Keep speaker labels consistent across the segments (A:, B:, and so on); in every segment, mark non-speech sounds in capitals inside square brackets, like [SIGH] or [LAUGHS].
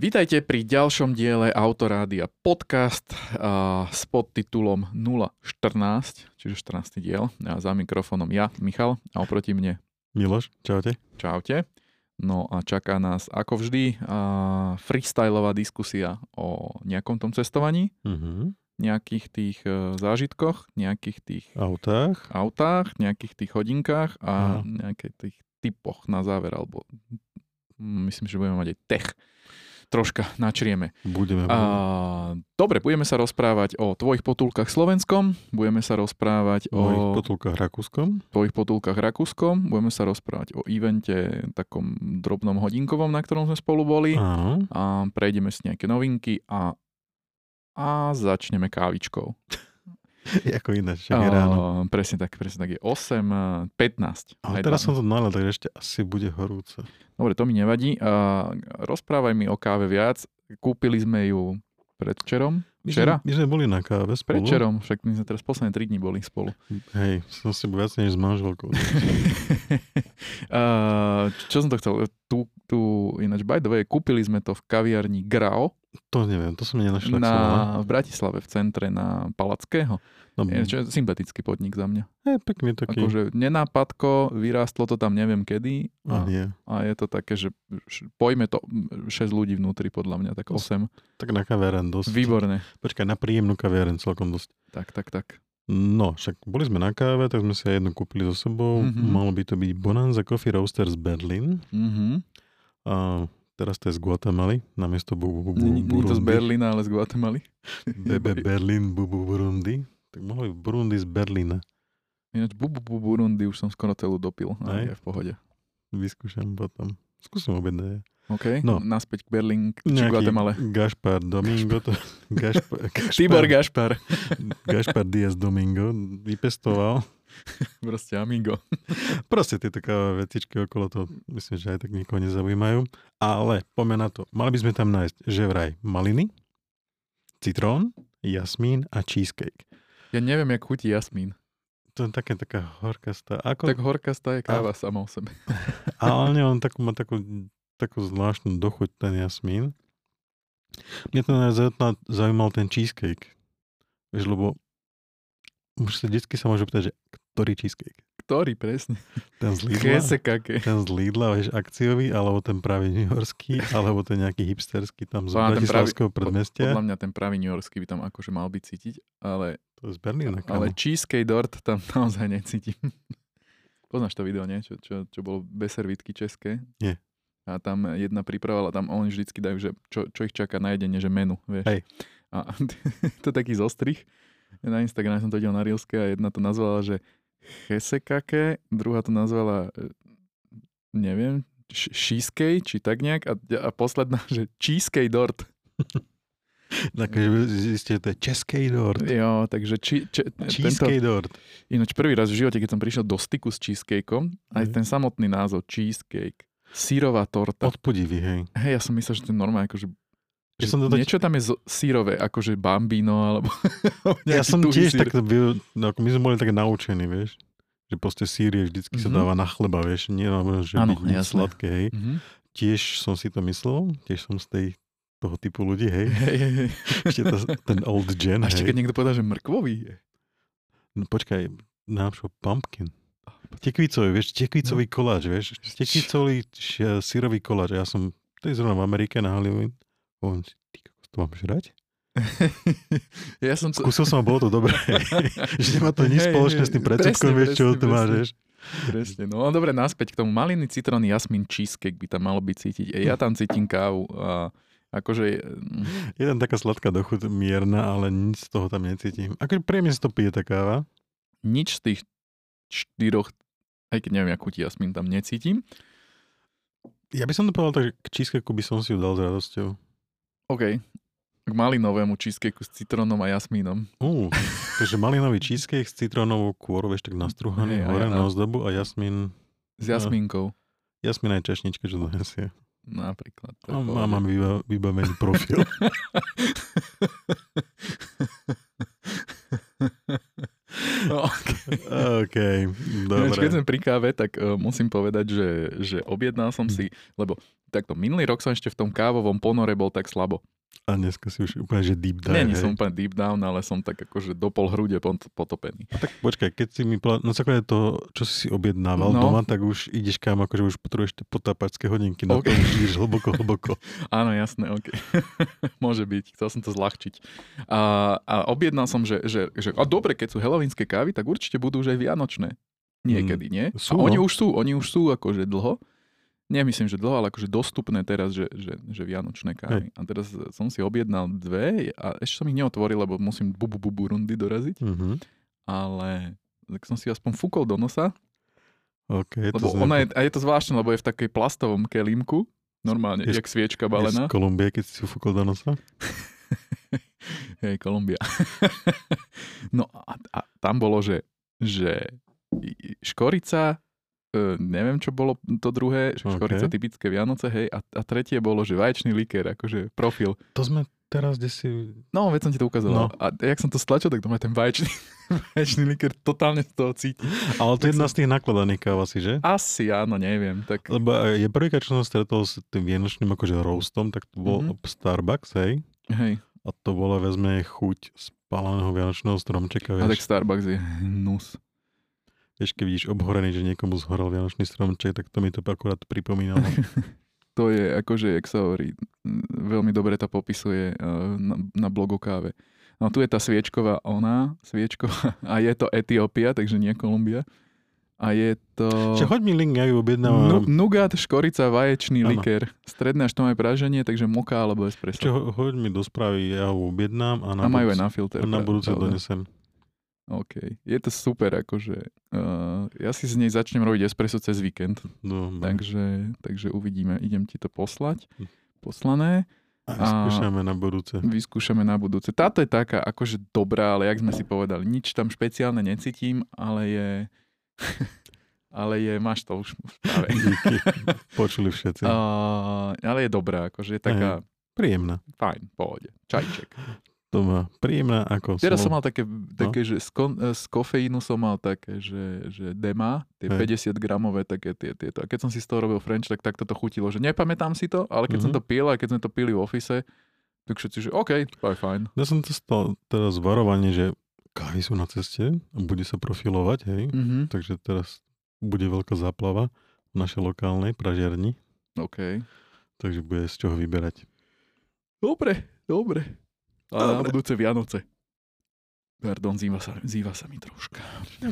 A: Vítajte pri ďalšom diele Autorádia podcast uh, s podtitulom 014, čiže 14. diel. A za mikrofónom ja, Michal, a oproti mne
B: Miloš, čaute.
A: Čaute. No a čaká nás ako vždy freestyleová diskusia o nejakom tom cestovaní,
B: Uh-huh.
A: nejakých tých uh, zážitkoch, nejakých tých
B: Autách.
A: autách, nejakých tých hodinkách a
B: Áno.
A: nejakých tých typoch na záver, alebo mm, myslím, že budeme mať aj tech. Troška načrieme.
B: Budeme.
A: A, dobre, budeme sa rozprávať o tvojich potulkách Slovenskom, budeme sa rozprávať
B: o mojich potulkách Rakúskom.
A: tvojich potulkách Rakúskom, budeme sa rozprávať o evente takom drobnom hodinkovom, na ktorom sme spolu boli
B: Áno.
A: a prejdeme si nejaké novinky a, a začneme kávičkou. [LAUGHS]
B: Ako ináč, však je ráno.
A: Á, presne tak, presne tak je 8, 15.
B: Ale teraz
A: 12.
B: som to nalil, takže ešte asi bude horúce.
A: Dobre, to mi nevadí. A rozprávaj mi o káve viac. Kúpili sme ju predvčerom.
B: My
A: Včera?
B: Sme, my sme boli na káve spolu.
A: Predvčerom, však my sme teraz posledné 3 dní boli spolu.
B: Hej, som si viac než s manželkou. [LAUGHS]
A: A, čo som to chcel? Tu, tu ináč, by the way, kúpili sme to v kaviarni Grao
B: To neviem, to som nenašla.
A: na, v Bratislave, v centre na Palackého.
B: No,
A: Je, čo sympatický podnik za mňa.
B: je pekný taký.
A: Akože nenápadko, vyrástlo to tam neviem kedy
B: A
A: a,
B: nie.
A: a je to také, že pojme to 6 ľudí vnútri podľa mňa, tak 8.
B: Tak na kaviareň dosť.
A: Výborné.
B: Počkaj, na príjemnú kaviareň celkom dosť.
A: Tak, tak, tak.
B: No, však boli sme na káve, tak sme si aj jednu kúpili so sebou.
A: Mhm.
B: Malo by to byť Bonanza Coffee Roasters Berlin.
A: Mhm.
B: A teraz to je z Guatemaly, namiesto bu, bu, bu,
A: Nie nie to z
B: Burundi.
A: Berlína, ale z Guatemaly. [LAUGHS]
B: BB Berlin, bu, bu, Burundi. Tak mohli Burundi z Berlína.
A: Ináč bu, bu, bu, Burundi už som skoro celú dopil. A
B: Hej.
A: je v pohode.
B: Vyskúšam potom. Skúsim objednať.
A: OK,
B: No.
A: naspäť k Berlín, či Guatemala.
B: Gašpar Domingo, to, [LAUGHS] Gašpar, Gašpar,
A: Tibor Gašpar.
B: Gašpar Diaz Domingo vypestoval. [LAUGHS]
A: Proste amigo. [LAUGHS]
B: Proste tieto káve vecičky okolo toho, myslím, že aj tak nikoho nezaujímajú. Ale poďme na to. Mali by sme tam nájsť, že vraj maliny, citrón, jasmín a cheesecake.
A: Ja neviem, jak chutí jasmín.
B: To je také, taká horkastá. Ako,
A: Tak horkastá je káva sama o sebe. [LAUGHS]
B: Ale nie, on takú, má takú, takú zvláštnu dochuť ten jasmín. Mne to zaujímal ten cheesecake. Vieš, lebo už sa vždycky sa môže pýtať, že ktorý cheesecake?
A: Ktorý presne?
B: Ten z Lidla? Ten z Lidla, vieš, akciový, alebo ten pravý newyorský, alebo ten nejaký hipsterský tam z Bratislavského predmestia.
A: Podľa mňa ten pravý New Yorkský by tam akože mal byť cítiť, ale,
B: To je z Berlína,
A: ale cheesecake dort tam [LAUGHS] naozaj necítim. Poznáš to video, nie? Čo, čo, čo bolo bez servítky české?
B: Nie.
A: A tam jedna pripravovala, tam oni vždycky dajú, že čo, čo ich čaká na jedenie, že menu, vieš.
B: Hej.
A: A [LAUGHS] to je taký zostrih. Na Instagrame som to videl na Reelske a jedna to nazvala, že chesekake, druhá to nazvala, e, neviem, cheesecake, či tak nejak, a, a posledná, [LAUGHS] že cheesecake dort. [LAUGHS]
B: Takže zistíte, že to je český dort.
A: Jo, takže či, či, tento,
B: Cheesecake dort.
A: ináč prvý raz v živote, keď som prišiel do styku s cheesecakeom, aj
B: Mhm.
A: ten samotný názov cheesecake, sírová torta.
B: Odpudivý, hej.
A: Hej, ja som myslel, že to je normálne, akože
B: Ja
A: že
B: som to tak-
A: niečo tam je sírové, akože bambino, alebo [LAUGHS]
B: Ja som tiež
A: sír.
B: tak, byl, no, my sme boli tak naučení, vieš. Že proste sír je vždycky sa
A: Mhm.
B: dáva na chleba, vieš. Nie, no, že
A: Áno,
B: byť
A: jasné.
B: sladké, hej.
A: Mhm.
B: Tiež som si to myslel, tiež som z tej toho typu ľudí, hej. [LAUGHS]
A: Hej, hej, hej.
B: Ešte to, ten old gen,
A: A ešte keď niekto povedal, že mrkvový je.
B: No, počkaj, nášho pumpkin. Tekvicový, vieš, tekvicový
A: No.
B: koláč, vieš. Tekvicový sírový koláč. Ja som, to je zrovna v Amerike na Halloween. Hovorím si, ty kokos, to mám žrať? [LAUGHS]
A: ja som to...
B: Skúsil som a bolo to dobré. [LAUGHS] že nemá to nič spoločné s tým predsudkom, vieš, čo to máš,
A: presne. no dobre, naspäť k tomu. Maliny, citrón, jasmín, cheesecake by tam malo byť cítiť. E, Ja tam cítim kávu a akože... mm,
B: Je tam taká sladká dochuť, mierna, ale nič z toho tam necítim. Akože príjemne si to pije tá káva.
A: Nič z tých štyroch, aj keď neviem, akú ti jasmín tam necítim.
B: Ja by som to povedal tak, že k cheesecakeu by som si ju dal s radosťou.
A: OK. K malinovému cheesecakeu s citrónom a jasmínom.
B: Uh, takže malinový cheesecake s citrónovou kôrou, vieš, tak nastruhaný
A: Hej, a
B: hore
A: ja-
B: na ozdobu a jasmín,
A: S
B: No.
A: jasmínkou.
B: jasmín aj čašnička, čo donesie.
A: Napríklad.
B: A
A: pohode.
B: mám vyba, vybavený profil. [LAUGHS] [LAUGHS] OK, OK,
A: Ináč,
B: dobre.
A: keď sme pri káve, tak uh, musím povedať, že, že objednal som si, lebo takto minulý rok som ešte v tom kávovom ponore bol tak slabo.
B: A dneska si už úplne, že deep dive.
A: Nie, nie som úplne deep down, ale som tak akože do pol hrude pot- potopený.
B: Tak počkaj, keď si mi povedal, na základe toho, čo si si objednával
A: No.
B: doma, tak už ideš kam, akože už potrebuješ tie potápačské hodinky, na
A: OK.
B: to už ideš hlboko, [LAUGHS] hlboko.
A: Áno, jasné, OK. [LAUGHS] Môže byť, chcel som to zľahčiť. A, a objednal som, že, že, že a dobre, keď sú helovínske kávy, tak určite budú už aj vianočné. Niekedy, nie?
B: sú,
A: a oni
B: no.
A: už sú, oni už sú akože dlho. Nemyslím, že dlho, ale akože dostupné teraz, že, že, že vianočné kávy. A teraz som si objednal dve a ešte som ich neotvoril, lebo musím bubu bubu rundy doraziť.
B: Mhm.
A: Ale tak som si aspoň fúkol do nosa,
B: OK, to
A: lebo
B: znie
A: ona je, a je to zvláštne, lebo je v takej plastovom kelímku, normálne,
B: Je
A: jak sviečka
B: je z
A: balená.
B: Kolumbie, keď si fúkol do nosa. [LAUGHS]
A: Hej, Kolumbia. [LAUGHS] no a, a tam bolo, že, že škorica, e, neviem čo bolo to druhé, že škorica
B: OK.
A: typické Vianoce, hej, a, a tretie bolo, že vaječný likér, akože profil.
B: To sme teraz, kde si...
A: No, veď som ti to ukazoval.
B: No.
A: A jak som to stlačil, tak to má ten vaječný, [LAUGHS] vaječný likér totálne z toho cíti.
B: Ale to je jedna z tých nakladaných káv asi, že?
A: Asi áno, neviem. Tak,
B: Lebo e, je prvýkrát, čo som stretol s tým vianočným akože roastom, tak to bol
A: Mhm.
B: Starbucks, hej?
A: hej,
B: A to bola, vezme, chuť spáleného vianočného stromčeka,
A: a tak
B: vieš.
A: Starbucks je hnus.
B: Vieš, keď vidíš obhorený, že niekomu zhorel vianočný stromček, tak to mi to akurát pripomínalo. [LAUGHS]
A: To je akože, jak sa hovorí, m, veľmi dobre to popisuje eh, na, na blogu káve. No tu je tá sviečková ona, sviečková, [LAUGHS] a je to Etiópia, takže nie Kolumbia. A je to
B: Čiže hoď mi link, ja ju
A: nu,
B: objednávam.
A: nugat, škorica, vaječný
B: Áno.
A: likér. Stredné až to aj praženie, takže moka alebo espresso.
B: Ho- hoď mi do správy, ja ho objednám a na,
A: a majú aj
B: budúce,
A: na filter.
B: a na budúce
A: pravda.
B: donesem.
A: OK. Je to super, akože uh, ja si z nej začnem robiť espresso cez víkend,
B: Dobre.
A: takže, takže uvidíme. Idem ti to poslať.
B: Hm.
A: Poslané.
B: A
A: a-
B: skúšame na budúce.
A: Vyskúšame na budúce. Táto je taká akože dobrá, ale jak sme si povedali, nič tam špeciálne necítim, ale je... [LAUGHS] ale je, máš to už.
B: Díky. [LAUGHS] Počuli všetci.
A: Uh, ale je dobrá, akože je taká
B: Príjemná.
A: fajn, pohode. Čajček. [LAUGHS]
B: To má príjemná ako
A: Teraz som mal také, také že z, kon, z kofeínu som mal také, že, že dema, tie
B: Hej.
A: 50 gramové také tie, tieto. A keď som si z toho robil French, tak takto to chutilo, že nepamätám si to, ale keď som
B: Mhm.
A: to pil a keď sme to pili v office, tak všetci, že OK, to je fajn.
B: Ja som to stal teraz varovanie, že kávy sú na ceste a bude sa profilovať, hej.
A: Mhm.
B: Takže teraz bude veľká záplava v našej lokálnej pražiarni,
A: OK.
B: takže bude z čoho vyberať.
A: Dobre, dobre. A na budúce Vianoce. Pardon, zýva sa, zýva sa mi troška.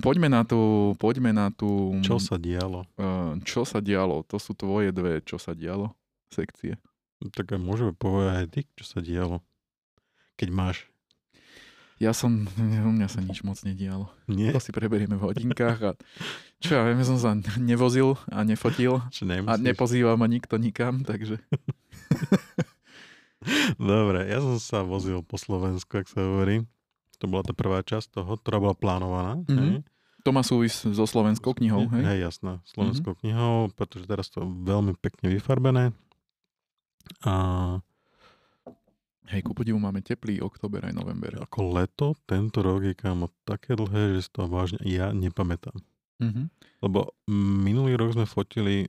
A: Poďme na tú, poďme na tú...
B: Čo sa dialo?
A: eh, čo sa dialo? To sú tvoje dve, čo sa dialo sekcie.
B: Tak aj môžeme povedať aj ty, čo sa dialo. Keď máš.
A: Ja som, [LAUGHS] u mňa sa nič moc nedialo.
B: Nie?
A: To si preberieme v hodinkách a čo ja viem, som sa nevozil a nefotil a nepozýva ma nikto nikam, takže [LAUGHS]
B: Dobre, ja som sa vozil po Slovensku, ak sa hovorí. To bola tá prvá časť toho, ktorá bola plánovaná.
A: Mhm.
B: hej.
A: to má súvis so slovenskou knihou, hej?
B: Hej, jasná. Slovenskou knihou, pretože teraz to je veľmi pekne vyfarbené. A
A: Hej, ku podivu máme teplý október aj november.
B: ako leto, tento rok je kámo také dlhé, že si to vážne ja nepamätám.
A: Mhm.
B: Lebo minulý rok sme fotili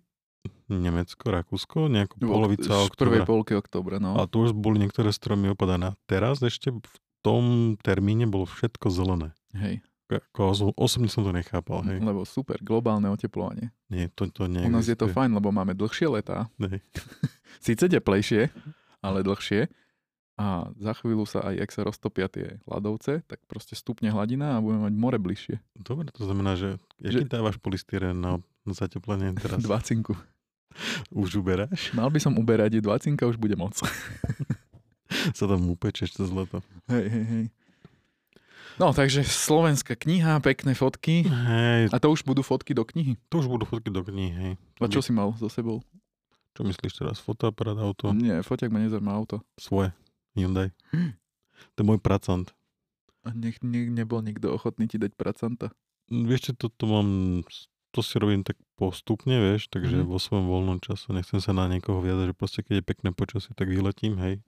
B: Nemecko, Rakúsko, nejakú polovica
A: v prvej
B: oktobra.
A: polke októbra, no.
B: A tu už boli niektoré stromy opadané. Teraz ešte v tom termíne bolo všetko zelené.
A: Hej,
B: Ako oso- osobne som to nechápal, hej.
A: lebo super, globálne oteplovanie.
B: Nie, to, to
A: U nás je to fajn, lebo máme dlhšie letá,
B: Hej. [LAUGHS]
A: síce teplejšie, ale dlhšie. A za chvíľu sa aj, ak sa roztopia tie ľadovce, tak proste stupne hladina a budeme mať more bližšie.
B: Dobre, to znamená, že
A: Že-
B: aký dávaš polystyren na, na zateplenie [LAUGHS] teraz?
A: Dvacinku.
B: Už uberáš?
A: Mal by som uberať, dvacinka už bude moc. [LAUGHS]
B: Sa tam upečeš cez leto.
A: Hej, hej, hej. No, takže slovenská kniha, pekné fotky.
B: Hej,
A: A to už budú fotky do knihy.
B: to už budú fotky do kníh, hej.
A: A čo si mal so sebou?
B: Čo myslíš teraz? Fotoaparát, auto?
A: Nie, foťak ma nezaujíma auto.
B: Svoje. Hyundai. To je môj pracant.
A: A nech, nech nebol nikto ochotný ti dať pracanta.
B: Vieš čo, toto mám, to si robím tak postupne, vieš, takže
A: Mhm.
B: vo svojom voľnom čase nechcem sa na niekoho viazať, že proste keď je pekné počasie, tak vyletím, hej,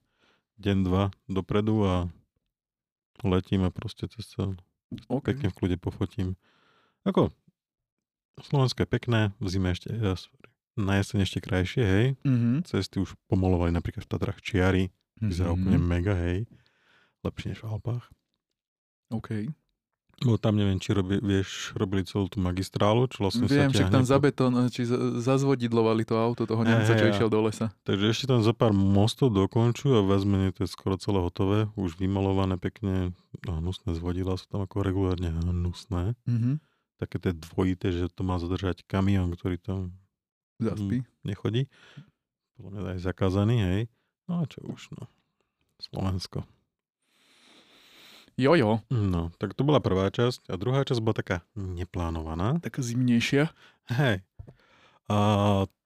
B: deň, dva dopredu a letím a proste cez celé
A: OK.
B: pekne v kľude pofotím. Ako, Slovensko je pekné, v zime ešte, eh, sorry, na jeseň ešte krajšie, hej.
A: Mhm.
B: Cesty už pomalovali napríklad v Tatrach Čiary, vyzerá
A: Mhm.
B: úplne mega, hej. Lepšie než v Alpách.
A: OK.
B: Bo tam neviem, či robi, vieš, robili celú tú magistrálu, čo vlastne
A: Viem,
B: sa
A: však tam
B: po-
A: za betón, či za- zazvodidlovali to auto toho Nemca, čo išiel do lesa.
B: Takže ešte tam za pár mostov dokončujú a viac menej to je skoro celé hotové, už vymalované pekne, no, hnusné zvodidla sú tam ako regulárne hnusné.
A: Mhm.
B: Také tie dvojité, že to má zadržať kamión, ktorý tam
A: Zaspí.
B: nechodí. Podľa mňa aj zakázaný, hej. No a čo už, no. Slovensko.
A: Jojo,
B: No, tak to bola prvá časť a druhá časť bola taká neplánovaná.
A: taká zimnejšia.
B: Hej. A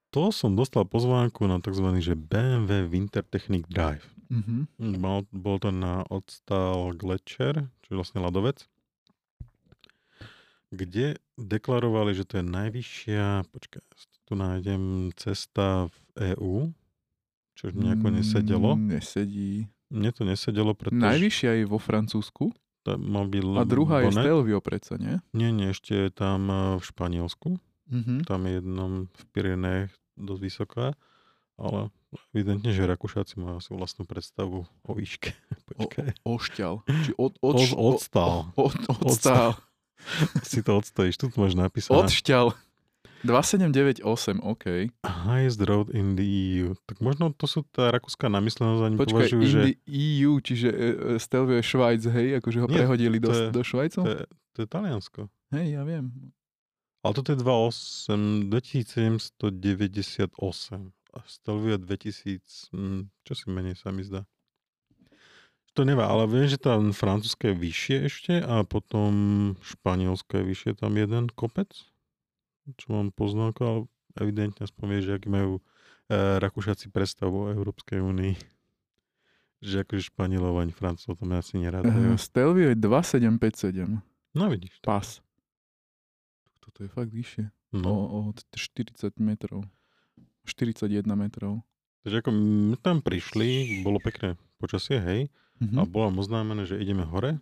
B: to som dostal pozvánku na tzv. Že BMW Winter Technic Drive.
A: Mhm.
B: Mal, bol to na odstal Gletscher, čo je vlastne ľadovec, kde deklarovali, že to je najvyššia, počkaj, tu nájdem cesta v EÚ, čo nejako nesedelo.
A: Mm, Nesedí.
B: Mne to nesedelo, pretože
A: Najvyššia je vo Francúzsku
B: mal byť
A: a druhá je
B: Bonnet.
A: Stelvio predsa, nie?
B: Nie, nie, ešte je tam eh, v Španielsku.
A: Mhm.
B: Tam je jednom v Pyrenejach dosť vysoká, ale evidentne, že Rakúšáci majú asi vlastnú predstavu o výške. [LAUGHS] Počkaj.
A: Ošťal. Či od, od,
B: Od- odstal.
A: Od, od, odstal. [LAUGHS]
B: si to odstojíš, tu máš napísané.
A: Odšťal. 2798, OK.
B: Highest road in the EU. Tak možno to sú tá rakúska namyslenosť, oni
A: Počkaj,
B: považujú,
A: in
B: že
A: the EU, čiže e, e, Stelvio je Švajc, hej? Akože ho
B: Nie,
A: prehodili do,
B: je-
A: do Švajcu?
B: to je, to je Taliansko.
A: Hej, ja viem.
B: Ale toto je 28, 2798. A Stelvio je 2000, hm, čo si menej sa mi zdá. To nevá, ale viem, že tam francúzske je vyššie ešte a potom španielské je vyššie tam jeden kopec, čo mám poznámku, ale evidentne aspoň vieš, že aký majú e, Rakúšaci predstavu o Európskej únii. [LAUGHS] Že akože Španielov ani Francúzov tam asi
A: Uh,
B: nerádajú.
A: Stelvio je 2757.
B: No vidíš. to.
A: Pas. Toto je fakt vyššie.
B: No.
A: o 40 metrov. 41 metrov.
B: Takže ako my tam prišli, bolo pekné počasie, hej,
A: Mhm.
B: a bolo nám oznámené, že ideme hore,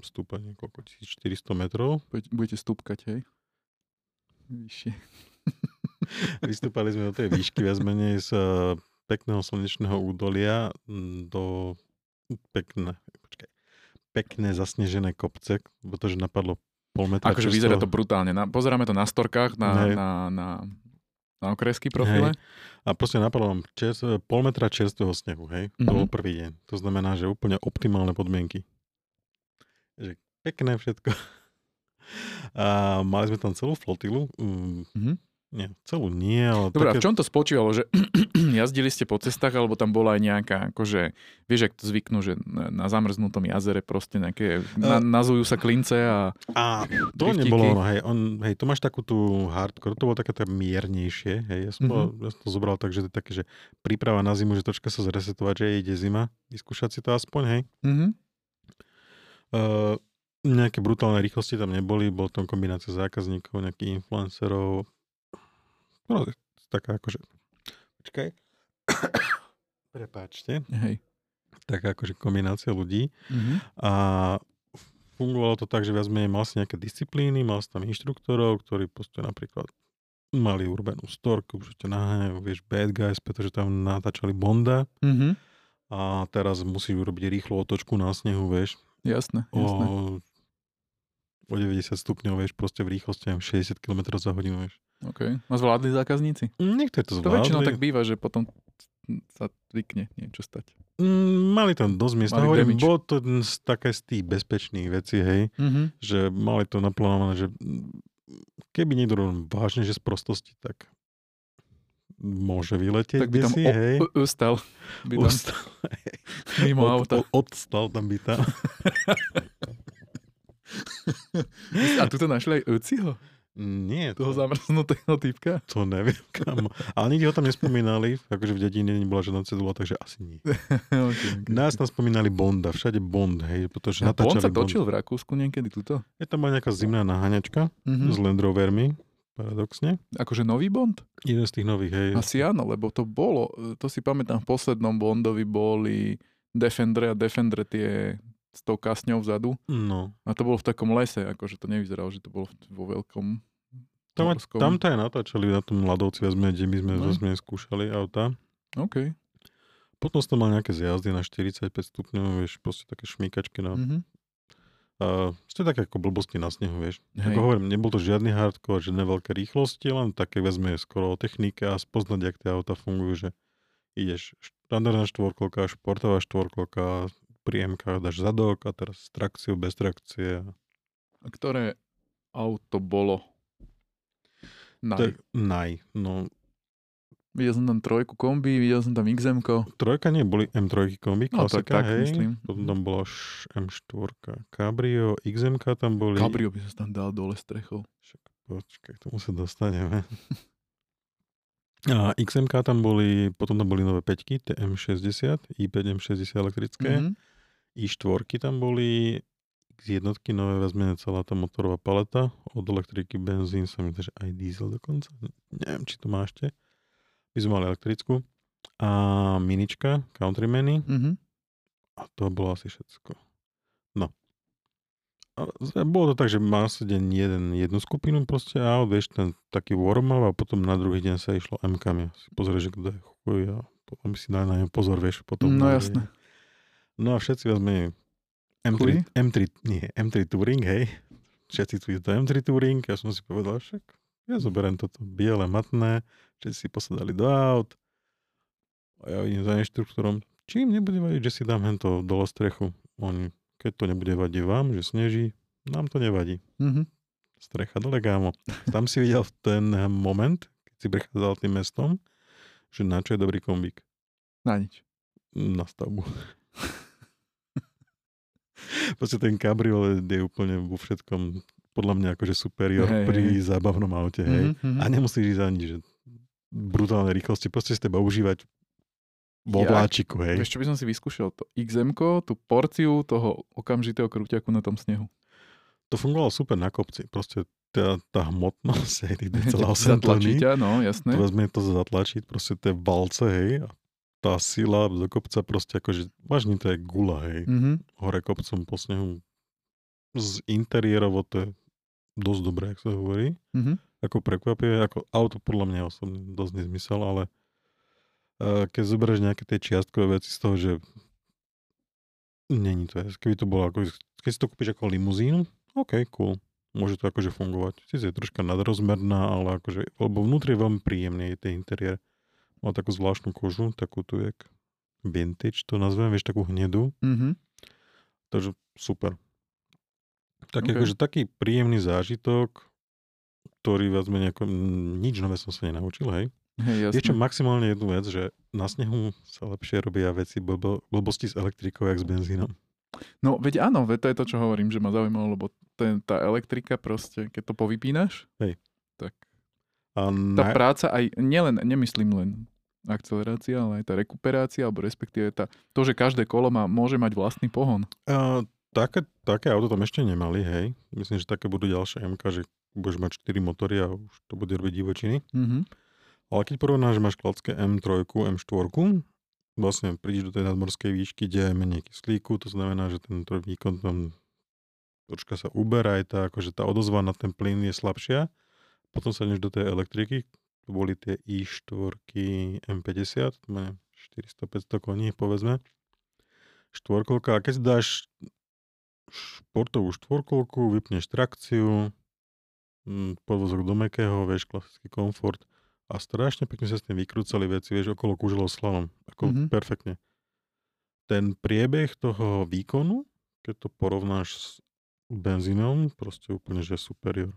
B: stúpanie koľko, 1400 metrov.
A: Budete stúpkať, hej? Vyššie. [LAUGHS]
B: Vystúpali sme do tej výšky viac menej z eh, pekného slnečného údolia mm, do pekné, počkaj, pekné zasnežené kopce, pretože napadlo pol metra
A: Akože vyzerá to brutálne. Na, pozeráme to na storkách, na,
B: Hej.
A: na, na, na okresky profile.
B: A proste napadlo nám čers, pol metra čerstvého snehu, hej? To
A: Mhm.
B: bol prvý deň. To znamená, že úplne optimálne podmienky. Že pekné všetko. A mali sme tam celú flotilu. Mm,
A: Mhm.
B: nie, celú nie, ale
A: Dobre,
B: také...
A: v čom to spočívalo? Že [CLEARS THROAT] jazdili ste po cestách, alebo tam bola aj nejaká, akože, vieš, ak to zvyknú, že na, zamrznutom jazere proste nejaké, na, nazujú sa klince a...
B: A to
A: driftíky.
B: nebolo ono, hej, on, hej, to máš takú tú hardcore, to bolo také tá miernejšie, hej, ja som,
A: Mhm.
B: mm-hmm. ja som to zobral tak, že to je také, že príprava na zimu, že troška sa zresetovať, že ide zima, vyskúšať si to aspoň, hej.
A: Mhm.
B: Uh, nejaké brutálne rýchlosti tam neboli, bol tam kombinácia zákazníkov, nejakých influencerov. No, taká akože... Počkaj. Prepáčte.
A: Hej.
B: Taká akože kombinácia ľudí.
A: Mhm.
B: A fungovalo to tak, že viac menej mal si nejaké disciplíny, mal si tam inštruktorov, ktorí proste napríklad mali urbanú storku, že ťa naháňajú, vieš, bad guys, pretože tam natáčali Bonda
A: Mhm.
B: a teraz musíš urobiť rýchlu otočku na snehu, vieš,
A: Jasné, jasné.
B: o, o 90 stupňov, vieš, proste v rýchlosti neviem, 60 km za hodinu, vieš.
A: OK. A zvládli zákazníci?
B: Niektorí to
A: To väčšinou
B: zvládli.
A: tak býva, že potom sa zvykne niečo stať.
B: Mm, Mali tam dosť miesta. Hovorím, bolo to z, také z tých bezpečných vecí, hej,
A: Mhm.
B: že mali to naplánované, že keby niekto vážne, že z prostosti, tak môže vyletieť
A: Tak by tam
B: si,
A: o-
B: hej.
A: ustal. By tam
B: Ustal,
A: mimo
B: od,
A: auta.
B: od, odstal tam by tam. [LAUGHS] [LAUGHS]
A: A tu to našli aj Uciho?
B: Nie,
A: Toho
B: to,
A: zamrznutého typka?
B: to neviem kam. Ale nikdy ho tam nespomínali, akože v dedine nebola žiadna cedula, takže asi nie. [LAUGHS]
A: okay, okay.
B: Nás tam spomínali Bonda, všade Bond, hej, pretože
A: A on
B: natáčali
A: sa
B: Bond.
A: točil v Rakúsku niekedy tuto?
B: Je tam aj nejaká zimná naháňačka s
A: Mhm.
B: Land Rovermi, paradoxne.
A: Akože nový Bond?
B: Jeden z tých nových, hej.
A: Asi áno, lebo to bolo, to si pamätám, v poslednom Bondovi boli Defendre a Defendre tie s tou kasňou vzadu.
B: No.
A: A to bolo v takom lese, akože to nevyzeralo, že to bolo vo veľkom.
B: Tam,
A: morskom.
B: tam to aj natáčali na tom ľadovci, vezme, kde my sme
A: No.
B: skúšali auta.
A: OK.
B: Potom som mal nejaké zjazdy na 45 stupňov, vieš, proste také šmíkačky na...
A: Mhm.
B: A ste také ako blbosti na snehu, vieš.
A: Hej.
B: Ako hovorím, nebol to žiadny hardcore, žiadne veľké rýchlosti, len také vezme skoro o technike a spoznať, jak tie auta fungujú, že ideš štandardná štvorkolka, športová štvorkolka, MK dáš zadok a teraz s trakciou, bez trakcie.
A: A ktoré auto bolo? Naj.
B: Tak, naj. No,
A: Videl som tam trojku kombi, videl som tam xm
B: trojka nie, boli M3 kombi,
A: No, tak-
B: klasika,
A: tak
B: hej.
A: myslím.
B: Potom tam bola š- M4, Cabrio, XMK tam boli.
A: Cabrio by sa tam dal dole strechou.
B: Však počkaj, tomu sa dostaneme. A XMK tam boli, potom tam boli nové 5 tie M60, i5 M60 elektrické.
A: Mhm.
B: I4 tam boli, X jednotky nové vezme celá tá motorová paleta, od elektriky, benzín, sa mi že aj diesel dokonca, neviem, či to má ešte. My sme mali elektrickú. A minička, Countrymany,
A: Mhm.
B: a to bolo asi všetko. No. A z- bolo to tak, že mal sa deň jeden, jednu skupinu proste aut, vieš, ten taký warm a potom na druhý deň sa išlo M-kami. Si pozrieš, že kto je chuj a potom si daj na ňom pozor, vieš, potom.
A: No jasné.
B: No a všetci vezme M3,
A: Chuj?
B: M3, nie, M3 Touring, hej. Všetci tu to M3 Touring, ja som si povedal, však ja zoberiem toto biele, matné, všetci si posadali do aut. A ja idem za inštruktorom, či im nebude vadiť, že si dám hento dole strechu. Oni, keď to nebude vadiť vám, že sneží, nám to nevadí.
A: Mhm.
B: Strecha dole, kámo. Tam si videl ten moment, keď si prechádzal tým mestom, že na čo je dobrý kombík.
A: Na nič.
B: Na stavbu. [LAUGHS] Proste ten kabriolet je úplne vo všetkom podľa mňa akože superior
A: Hej,
B: pri
A: hej.
B: zábavnom aute, hej.
A: Mhm, mhm.
B: A nemusíš ísť ani, že brutálne rýchlosti, proste z teba užívať vo
A: Ja-
B: vláčiku, hej.
A: Vieš, čo by som si vyskúšal? To xm tú porciu toho okamžitého krúťaku na tom snehu.
B: To fungovalo super na kopci, proste tá, tá hmotnosť, hej, tých [LAUGHS]
A: Zatlačí
B: 2,8 tony,
A: ťa, no jasné.
B: to vezme to zatlačiť, proste tie valce, hej, a tá sila do kopca proste akože, vážne to je gula, hej.
A: Mhm.
B: hore kopcom po snehu. Z interiérovo to je dosť dobré, ak sa hovorí.
A: Mhm.
B: Ako prekvapivé, ako auto podľa mňa osobne dosť nezmysel, ale uh, keď zoberieš nejaké tie čiastkové veci z toho, že není to, keby to bolo ako, keď si to kúpiš ako limuzínu, OK, cool. Môže to akože fungovať. Sice je troška nadrozmerná, ale akože, lebo vnútri je veľmi príjemný je ten interiér. Má takú zvláštnu kožu, takú tu jak vintage, to nazvem, vieš, takú hnedú.
A: Mhm.
B: Takže super. Tak
A: OK.
B: akože taký príjemný zážitok, ktorý viac menej ako, nič nové som sa nenaučil, hej.
A: Hej.
B: Vieš čo, maximálne jednu vec, že na snehu sa lepšie robia veci blbo, blbosti s elektrikou, jak s benzínom.
A: No veď áno, veď to je to, čo hovorím, že ma zaujímalo, lebo ten, tá elektrika proste, keď to povypínaš,
B: Hej.
A: tak
B: A
A: tá práca aj, nielen, nemyslím len akcelerácia, ale aj tá rekuperácia, alebo respektíve tá, to, že každé kolo má, môže mať vlastný pohon.
B: a, také, také auto tam ešte nemali, hej. Myslím, že také budú ďalšie MK, že budeš mať 4 motory a už to bude robiť divočiny.
A: Mhm.
B: Ale keď porovnáš, že máš klacké M3, M4, vlastne prídeš do tej nadmorskej výšky, kde je menej kyslíku, to znamená, že ten výkon tam troška sa uberá, aj tá, akože tá odozva na ten plyn je slabšia. Potom sa ideš do tej elektriky, to boli tie i4 M50, to má 400-500 koní, povedzme. Štvorkolka, a keď dáš športovú štvorkolku, vypneš trakciu, mm, podvozok do mekého, vieš, klasický komfort, a strašne pekne sa s tým vykrúcali veci, vieš, okolo kúželov slalom. Ako
A: Mhm.
B: mm-hmm. perfektne. Ten priebeh toho výkonu, keď to porovnáš s benzínom, proste úplne, že superior.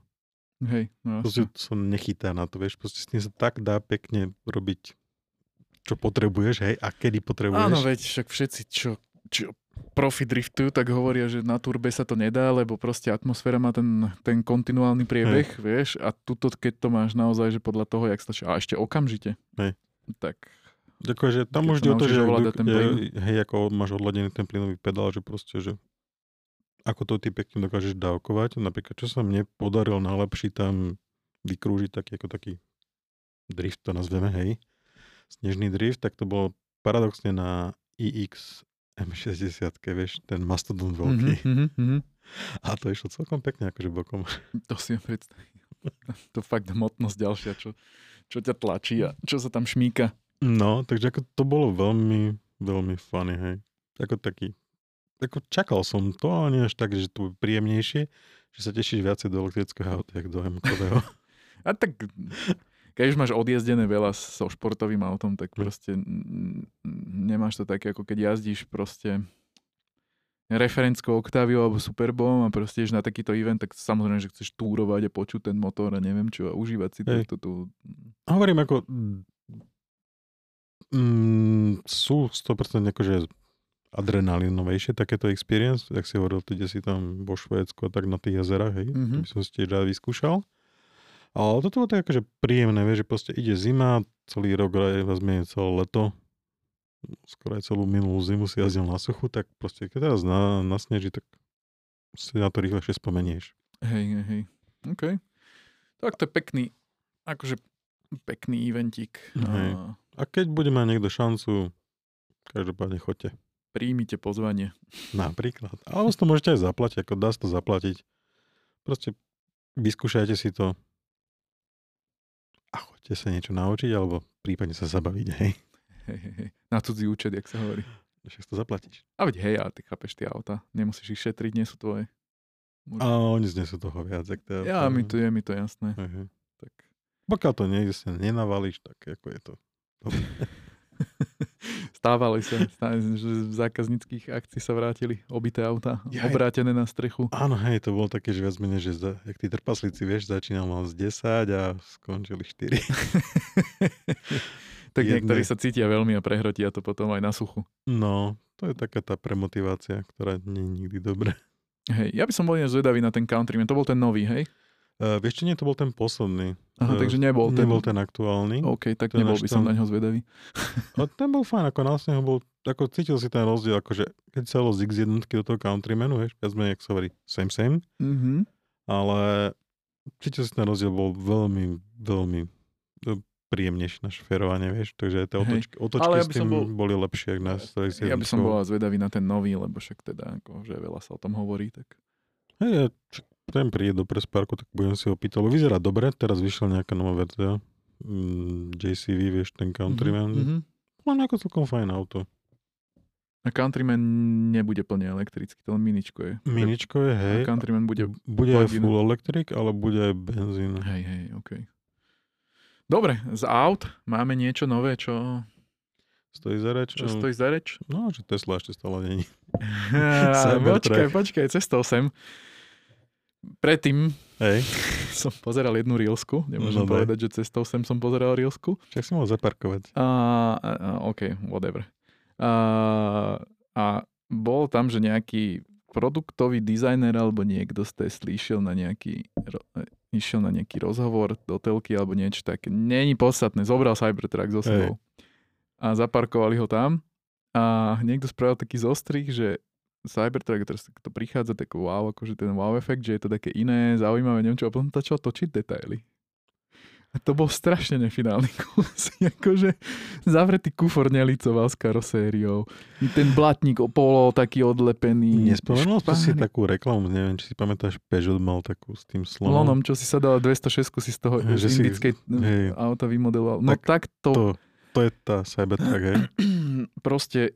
A: Hej, no
B: Proste to sa nechytá na to, vieš, proste s tým sa tak dá pekne robiť, čo potrebuješ, hej, a kedy potrebuješ.
A: Áno, veď však všetci, čo, čo profi driftujú, tak hovoria, že na turbe sa to nedá, lebo proste atmosféra má ten, ten kontinuálny priebeh, vieš, a tuto, keď to máš naozaj, že podľa toho, jak stačí, a ešte okamžite,
B: Hej.
A: tak
B: Akože tam už ide o to, že je, hej, ako máš odladený ten plynový pedál, že proste, že ako to ty pekne dokážeš dávkovať. Napríklad, čo sa mne podarilo najlepší tam vykrúžiť taký ako taký drift, to nazveme, hej, snežný drift, tak to bolo paradoxne na iX M60, vieš, ten mastodon veľký.
A: Mhm, mhm, mhm.
B: A to išlo celkom pekne akože bokom.
A: To si predstavím. [LAUGHS] To fakt hmotnosť ďalšia, čo, čo ťa tlačí a čo sa tam šmíka.
B: No, takže ako to bolo veľmi, veľmi funny, hej. Ako taký, ako čakal som to, ale nie až tak, že to bude príjemnejšie, že sa tešíš viacej do elektrického auta, jak do M-kového. [LAUGHS]
A: A tak, keď už máš odjezdené veľa so športovým autom, tak proste n- n- nemáš to také, ako keď jazdíš proste referenckou Octavio alebo Superbom a proste na takýto event, tak samozrejme, že chceš túrovať a počuť ten motor a neviem čo a užívať si
B: Hej.
A: to, to,
B: Hovorím ako, mm, sú 100% akože adrenalinovejšie takéto experience, jak si hovoril, kde si tam vo Švédsku a tak na tých jazerách, hej,
A: Mhm.
B: to by som si tiež rád vyskúšal. Ale toto bolo tak akože príjemné, vieš, že proste ide zima, celý rok vezme celé leto, skoro aj celú minulú zimu si jazdil na suchu, tak proste keď teraz na, nasneží, tak si na to rýchlejšie spomenieš.
A: hej, hej, hej. OK. Tak to je pekný, akože pekný eventík.
B: Hej.
A: A
B: keď bude mať niekto šancu, každopádne choďte.
A: Príjmite pozvanie.
B: Napríklad. Alebo to môžete aj zaplatiť, ako dá sa to zaplatiť. Proste vyskúšajte si to a choďte sa niečo naučiť, alebo prípadne sa zabaviť, hej.
A: Hej, hej, hej. Na cudzí účet, jak sa hovorí.
B: Však to zaplatíš.
A: A veď hej, ale ty chápeš tie auta. Nemusíš ich šetriť, nie sú tvoje.
B: A oni znesú toho viac, jak to
A: Ja, mi to je, mi to jasné.
B: Hej.
A: Tak.
B: Pokiaľ to niekde sa nenavalíš, tak ako je to. [LAUGHS]
A: Stávali sa, že z zákazníckých akcií sa vrátili obité auta,
B: Jaj.
A: obrátené na strechu.
B: Áno, hej, to bolo také, že viac menej, že za, jak tí trpaslíci, vieš, začínal mal z 10 a skončili 4. [LAUGHS]
A: tak
B: Jedné.
A: niektorí sa cítia veľmi a prehrotia to potom aj na suchu.
B: No, to je taká tá premotivácia, ktorá nie je nikdy dobrá.
A: Hej, ja by som bol zvedavý na ten Countryman. To bol ten nový, hej?
B: Uh, vieš, nie, to bol ten posledný.
A: Aha,
B: Eh,
A: takže nebol ten.
B: Nebol ten aktuálny.
A: OK, tak
B: ten
A: nebol by som
B: tam-
A: na ňo zvedavý.
B: A ten bol fajn, ako na ho bol, ako cítil si ten rozdiel, akože keď sa z X1 do toho Countrymanu, vieš, viac menej, jak sa hovorí, same same,
A: Mhm.
B: ale cítil si ten rozdiel, bol veľmi, veľmi e, príjemnejší na šoferovanie, vieš, takže tie
A: Hej.
B: otočky, otočky
A: Ale ja
B: s tým
A: bol-
B: boli lepšie, ak na
A: Ja by som
B: X1.
A: bol zvedavý na ten nový, lebo však teda, ako, že veľa sa o tom hovorí, tak...
B: Hej, ja, ten príde do Presparku, tak budem si ho pýtať, lebo vyzerá dobre, teraz vyšla nejaká nová verzia, mm, JCV, vieš, ten Countryman,
A: Mhm.
B: len ako celkom fajn auto.
A: A Countryman nebude plne elektrický, to len miničko je.
B: Miničko je, hej,
A: A Countryman bude...
B: bude aj full electric, ale bude aj benzín.
A: Hej, hej, OK. Dobre, z aut máme niečo nové, čo,
B: Stojí za reč?
A: čo stojí za reč?
B: No, že Tesla ešte stále není. [LAUGHS] [LAUGHS]
A: počkaj, počkaj, cestou sem. Predtým
B: Hej, [LAUGHS]
A: som pozeral jednu reelsku, nemôžem
B: No,
A: povedať, že cestou sem som pozeral reelsku.
B: však si mohol zaparkovať.
A: A, a, OK, whatever. A, a bol tam, že nejaký produktový dizajner alebo niekto z Tesly išiel na nejaký, išiel na nejaký rozhovor do telky alebo niečo také. Není podstatné, zobral Cybertruck so sebou. A zaparkovali ho tam a niekto spravil taký zostrih, že Cybertruck teraz to prichádza tak wow, akože ten wow efekt, že je to také iné, zaujímavé, neviem čo, a potom začal točiť detaily. A to bol strašne nefinálny [LAUGHS] kus. akože zavretý kufor nelicoval s karosériou. Ten blatník o polo taký odlepený.
B: Nespomenul to si takú reklamu, neviem, či si pamätáš, Peugeot mal takú s tým slonom.
A: Lonom, čo si sa dal 206 si z toho
B: Že
A: z
B: si-
A: indickej
B: hej.
A: auta vymodeloval. No
B: Tak
A: tak to,
B: To, to je tá Cybertruck, hej? [CLEARS THROAT]
A: proste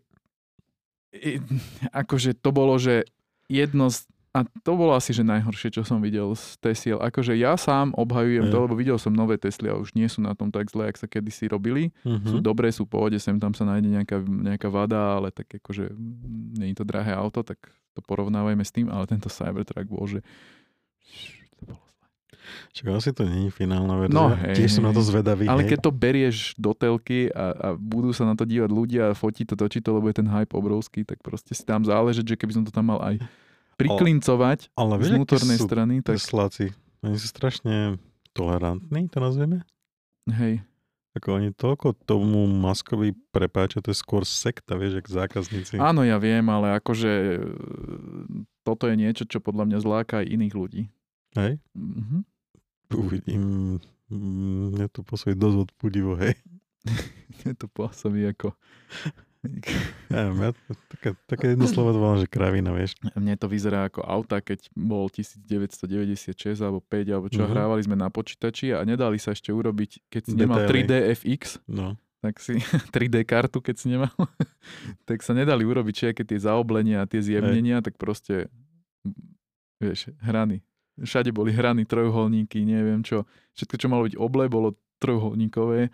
A: akože to bolo, že jedno z, a to bolo asi, že najhoršie, čo som videl z Tesiel. Akože ja sám obhajujem to,
B: Hej.
A: lebo videl som nové Tesly a už nie sú na tom tak zle, jak sa kedysi robili. Sú
B: Mhm.
A: dobré, sú pohode, sem tam sa nájde nejaká, nejaká vada, ale tak akože nie je to drahé auto, tak to porovnávajme s tým, ale tento Cybertruck bol, že
B: Čak asi to není finálna verzia.
A: No, hej,
B: Tiež som na to zvedavý,
A: Ale
B: hej.
A: keď to berieš do telky a, a budú sa na to dívať ľudia a fotí to, točí to, lebo je ten hype obrovský, tak proste si tam záležet, že keby som to tam mal aj priklincovať
B: Ale
A: z
B: vieš, akí
A: vnútornej
B: sú
A: strany, tak
B: Tesláci, oni sú strašne tolerantní, to nazvieme.
A: hej.
B: Ako oni toľko tomu Maskovi prepáčia, to je skôr sekta, vieš, jak zákazníci.
A: Áno, ja viem, ale akože e, toto je niečo, čo podľa mňa zláka aj iných ľudí.
B: Hej?
A: Mhm.
B: Uvidím, mne to pôsobí dosť odpudivo, hej. [LAUGHS]
A: Je to pôsobí ako... [LAUGHS]
B: Ja, tak Také, také jedno slovo to volám, že kravina, vieš.
A: Mne to vyzerá ako auta, keď bol 1996 alebo 5 alebo čo,
B: Mhm.
A: hrávali sme na počítači a nedali sa ešte urobiť, keď si nemal
B: Detaily.
A: 3D FX,
B: No.
A: tak si [LAUGHS] 3D kartu, keď si nemal, tak sa nedali urobiť všetky tie zaoblenia a tie zjemnenia, tak proste, vieš, hrany. Všade boli hrany, trojuholníky, neviem čo. Všetko, čo malo byť oble, bolo trojuholníkové.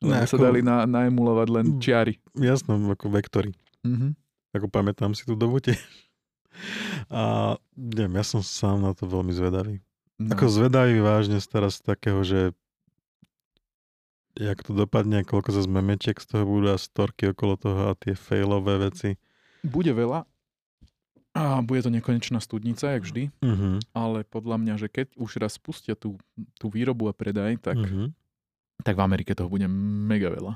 B: No,
A: Lebo sa
B: ako-
A: dali na, naemulovať len
B: Mm.
A: čiary.
B: Jasno, ako vektory.
A: Mhm.
B: Ako pamätám si tú dobu tiež. A neviem, ja som sám na to veľmi zvedavý.
A: No.
B: Ako zvedavý vážne teraz takého, že jak to dopadne, koľko zase memečiek z toho budú a storky okolo toho a tie failové veci.
A: Bude veľa. A bude to nekonečná studnica, jak vždy.
B: Uh-huh.
A: Ale podľa mňa, že keď už raz spustia tú, tú výrobu a predaj, tak,
B: Uh-huh.
A: tak v Amerike toho bude mega veľa.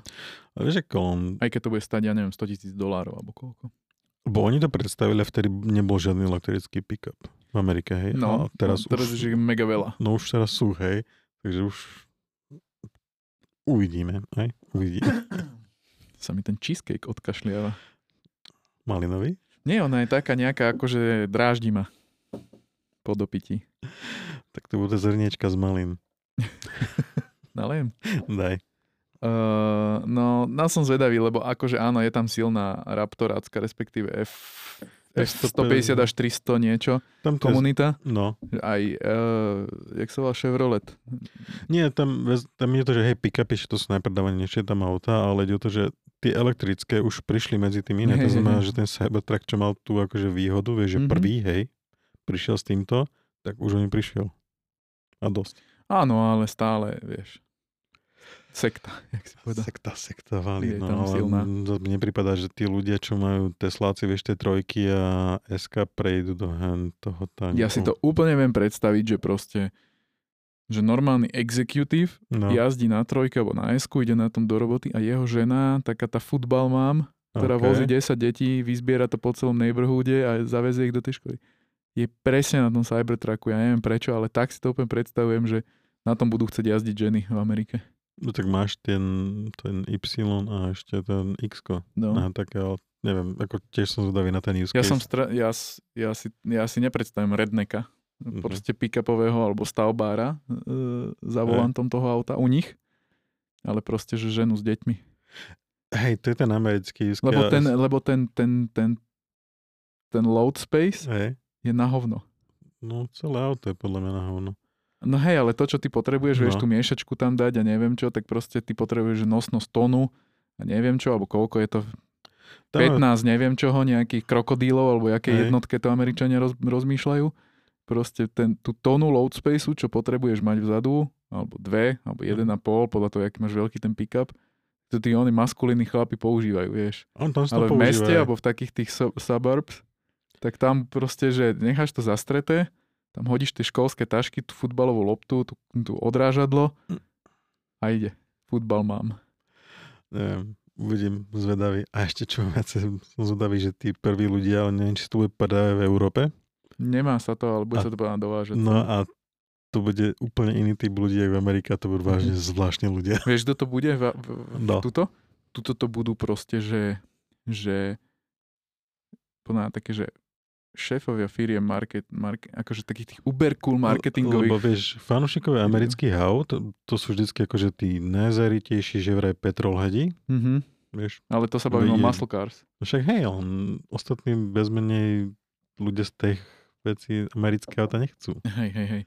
B: A vieš, on,
A: Aj keď to bude stať, ja neviem, 100 tisíc dolárov alebo koľko.
B: bo oni to predstavili vtedy nebol žiadny elektrický pick-up v Amerike, hej.
A: No,
B: a teraz,
A: no, teraz
B: už,
A: je mega veľa.
B: no už teraz sú, hej. Takže už uvidíme, hej. Uvidíme. [COUGHS]
A: Sa mi ten cheesecake odkašliava.
B: Malinový?
A: Nie, ona je taká nejaká, akože dráždi ma po dopití.
B: Tak to bude zrniečka z malín. [LAUGHS]
A: Nalejem.
B: Daj.
A: Uh, no, no som zvedavý, lebo akože áno, je tam silná Raptorácka, respektíve F, F150 až 300 niečo,
B: Tam to je,
A: komunita.
B: no,
A: Aj, uh, jak sa volá Chevrolet.
B: Nie, tam, tam je to, že hej, pick-upy, že to sú najpredávanejšie tam auta, ale ide o to, že tie elektrické už prišli medzi tým iné. To
A: Hej, hej,
B: znamená,
A: hej.
B: že ten Cybertruck, čo mal tú akože výhodu, vieš, že
A: Mhm.
B: prvý, hej, prišiel s týmto, tak už on prišiel. A dosť.
A: Áno, ale stále, vieš, sekta, [LAUGHS] jak si povedal.
B: Sekta, sekta valí.
A: Je
B: No,
A: silná.
B: mne prípada, že tí ľudia, čo majú Tesláci, vieš, tie trojky a SK prejdú do hen toho tanku.
A: Ja si to úplne viem predstaviť, že proste, že normálny executive
B: no,
A: jazdí na trojke alebo na s ide na tom do roboty a jeho žena, taká tá futbal mám, ktorá
B: OK.
A: vozí 10 detí, vyzbiera to po celom neighborhoode a zavezie ich do tej školy. Je presne na tom Cybertrucku, ja neviem prečo, ale tak si to úplne predstavujem, že na tom budú chcieť jazdiť ženy v Amerike.
B: No tak máš ten, ten Y a ešte ten X.
A: No.
B: No. také, ale neviem, ako tiež som zvedavý na ten use
A: Ja
B: case.
A: som stra- ja, ja, si, ja si nepredstavím redneka,
B: Mhm.
A: proste pick-upového alebo stavbára e, za volantom toho auta u nich, ale proste, že ženu s deťmi.
B: Hej, to je ten americký use
A: Lebo ten, lebo ten, ten, ten, ten load space
B: Hej,
A: je na hovno.
B: no celé auto je podľa mňa na hovno.
A: No hej, ale to, čo ty potrebuješ, vieš
B: No.
A: tú miešačku tam dať a neviem čo, tak proste ty potrebuješ nosnosť tonu a neviem čo, alebo koľko je to,
B: Tam je-
A: 15, neviem čoho, nejakých krokodílov, alebo aké
B: Hej.
A: jednotke to Američania roz, rozmýšľajú. Proste ten, tú tonu load spaceu, čo potrebuješ mať vzadu, alebo dve, alebo jeden a pol, podľa toho, aký máš veľký ten pickup, to tí oni maskulíni chlapi používajú, vieš.
B: On tam
A: Ale v
B: používa,
A: meste, alebo v takých tých su- suburbs, tak tam proste, že necháš to zastreté, tam hodíš tie školské tašky, tú futbalovú loptu, tú, tú odrážadlo a ide. Futbal mám.
B: Neviem, budem zvedavý. A ešte čo viac, som zvedavý, že tí prví ľudia, ale neviem, či to bude padať v Európe.
A: Nemá sa to, ale bude
B: A-
A: sa to potom dovážať.
B: No a to bude úplne iný typ ľudí, ako v Amerike, to budú vážne
A: Mhm.
B: zvláštni ľudia. [LAUGHS]
A: Vieš, kto to bude? V, v, v,
B: No.
A: Tuto? Tuto to budú proste, že, že podľa také, že šéfovia firiem market, market, akože takých tých uber cool marketingových.
B: Lebo vieš, fanúšikovia amerických aut, to, sú vždycky akože tí najzaritejší, že vraj petrolhedi,
A: Mhm.
B: vieš.
A: Ale to sa bavíme o muscle cars.
B: No Však hej, on, ostatní bez menej ľudia z tých vecí americké auta nechcú.
A: Hej, hej, hej.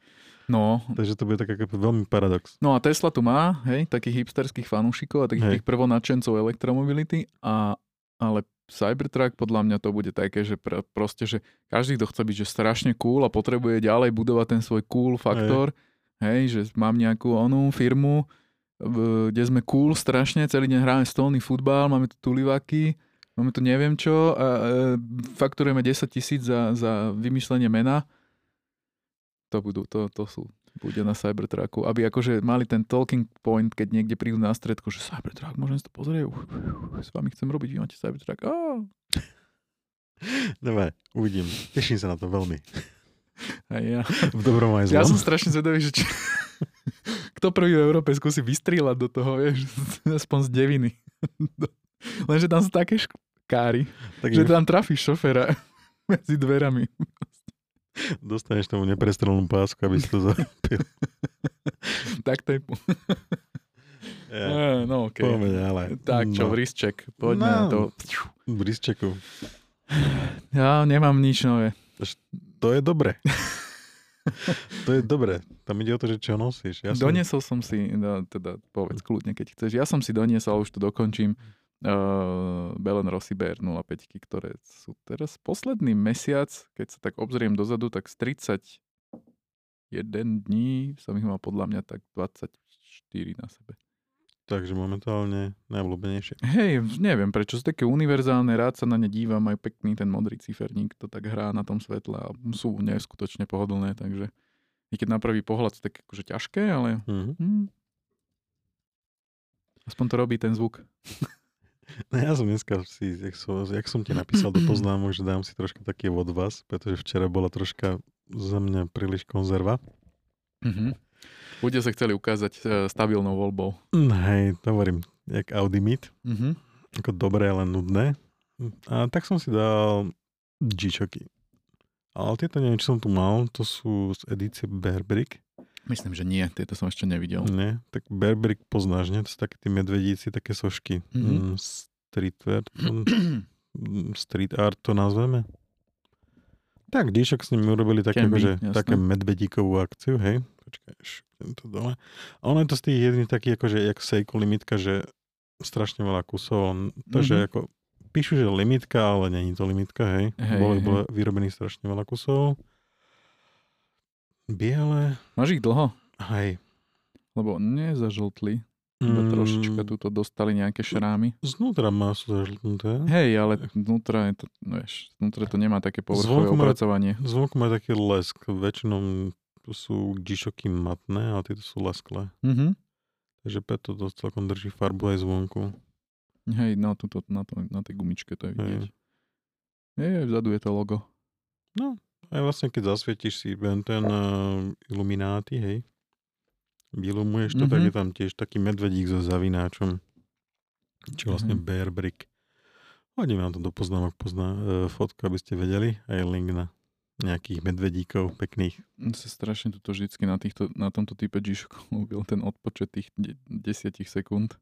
A: No,
B: Takže to bude tak ako veľmi paradox.
A: no a Tesla tu má, hej, takých hipsterských fanúšikov a takých
B: Hej.
A: tých prvonačencov elektromobility, a, ale Cybertruck podľa mňa to bude také, že pr- proste, že každý, kto chce byť že strašne cool a potrebuje ďalej budovať ten svoj cool faktor, hej, že mám nejakú onú firmu, kde sme cool strašne, celý deň hráme stolný futbal, máme tu tulivaky, máme tu neviem čo a e, fakturujeme 10 tisíc za, za vymyslenie mena. To budú, to, to sú, bude na Cybertrucku, aby akože mali ten talking point, keď niekde prídu na stredku, že Cybertruck, môžem si to pozrieť, Uf, uf, s vami chcem robiť, vy máte Cybertruck. Á, [LAUGHS]
B: Dobre, uvidím. Teším sa na to veľmi.
A: a ja.
B: V dobrom aj zlom.
A: Ja som strašne zvedavý, že či... [LAUGHS] kto prvý v Európe skúsi vystrieľať do toho, vieš, [LAUGHS] aspoň z deviny. Lenže tam sú také šk- kári.
B: Tak
A: Že tam trafíš šoféra medzi dverami.
B: Dostaneš tomu neprestrelnú pásku, aby si to zapil. [LAUGHS]
A: Tak to je... Yeah. No, okay.
B: Poďme ďalej.
A: Tak čo,
B: no.
A: Vrisček, poďme na to.
B: Brisčeku.
A: Ja nemám nič nové.
B: To je dobre. [LAUGHS] to je dobre. Tam ide o to, že čo nosíš. Ja som...
A: Doniesol som si, no, teda povedz kľudne, keď chceš. Ja som si doniesol, už to dokončím, uh, Belen Rossi BR 05, ktoré sú teraz posledný mesiac, keď sa tak obzriem dozadu, tak z 31 dní som ich mal podľa mňa tak 24 na sebe.
B: Takže momentálne najobľúbenejšie.
A: Hej, neviem prečo, sú také univerzálne, rád sa na ne dívam, aj pekný ten modrý ciferník, to tak hrá na tom svetle a sú neskutočne pohodlné, takže i keď na prvý pohľad sú také akože ťažké, ale
B: Mhm.
A: hm, aspoň to robí ten zvuk.
B: No ja som dneska si, jak som, jak som ti napísal do [CLEARS THROAT] poznámok, že dám si troška taký od vás, pretože včera bola troška za mňa príliš konzerva.
A: Mhm. Ľudia sa chceli ukázať e, stabilnou voľbou.
B: Mm, Hej, to hovorím, jak Audi Meet.
A: Mhm.
B: Ako dobré, ale nudné. A tak som si dal G-Shocky. Ale tieto neviem, či som tu mal, to sú z edície Bearbrick.
A: Myslím, že nie, tieto som ešte nevidel.
B: Nie, tak Bearbrick poznáš, nie? To sú také tí medvedíci, také sošky.
A: Mhm.
B: Mm, streetwear, to- mm, street art to nazveme. Tak, G-Shock s nimi urobili také,
A: Can be,
B: akože,
A: jasné.
B: také medvedíkovú akciu, hej. Počkaj, to dole. A ono je to z tých jedných takých, akože, jak Seiko limitka, že strašne veľa kusov. Takže
A: Mhm.
B: ako, píšu, že limitka, ale není to limitka, hej.
A: Hej,
B: bolo,
A: hej.
B: bolo vyrobených strašne veľa kusov. Biele,
A: Máš ich dlho?
B: hej.
A: Lebo nezažltli. Iba
B: Mm,
A: trošička tuto dostali nejaké šrámy.
B: Znútra má sú zažltnuté.
A: Hej, ale vnútra je to, no vieš, vnútra to nemá také povrchové
B: Zvonku má-
A: opracovanie.
B: Zvonku má taký lesk. Väčšinou sú G-Shocky matné a tieto sú lesklé.
A: Mhm.
B: Takže preto to celkom drží farbu aj zvonku.
A: Hej, no tuto, na, to, na tej gumičke to je vidieť.
B: Hej.
A: Je, vzadu je to logo.
B: Aj vlastne keď zasvietíš si len ten uh, ilumináty, hej, vylumuješ to, mm-hmm. tak
A: Mhm.
B: je tam tiež taký medvedík so zavináčom. Čo je vlastne
A: Mhm.
B: Bear Brick. Hodím vám to do poznámok pozná, uh, fotku, aby ste vedeli. Aj link na nejakých medvedíkov pekných.
A: Sa strašne tuto vždycky na, týchto, na tomto type g [LAUGHS] ľúbil ten odpočet tých de- desiatich sekúnd.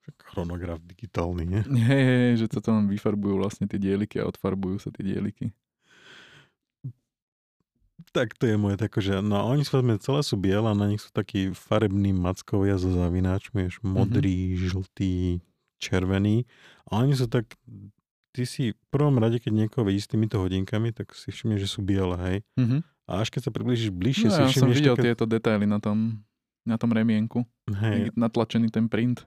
B: Však chronograf digitálny, nie?
A: Hej, hej, že sa tam vyfarbujú vlastne tie dieliky a odfarbujú sa tie dieliky.
B: Tak to je moje tako, že no oni sú celé sú biele a na nich sú takí farební mackovia so zavináčmi, vieš, modrý, mm-hmm. žltý, červený. A oni sú tak, ty si v prvom rade, keď niekoho vidíš s týmito hodinkami, tak si všimneš, že sú biele, hej.
A: Mhm.
B: A až keď sa priblížiš bližšie,
A: No,
B: si
A: ja som
B: všimneš
A: videl
B: také,
A: tieto detaily na tom, na tom remienku.
B: hej.
A: Natlačený ten print.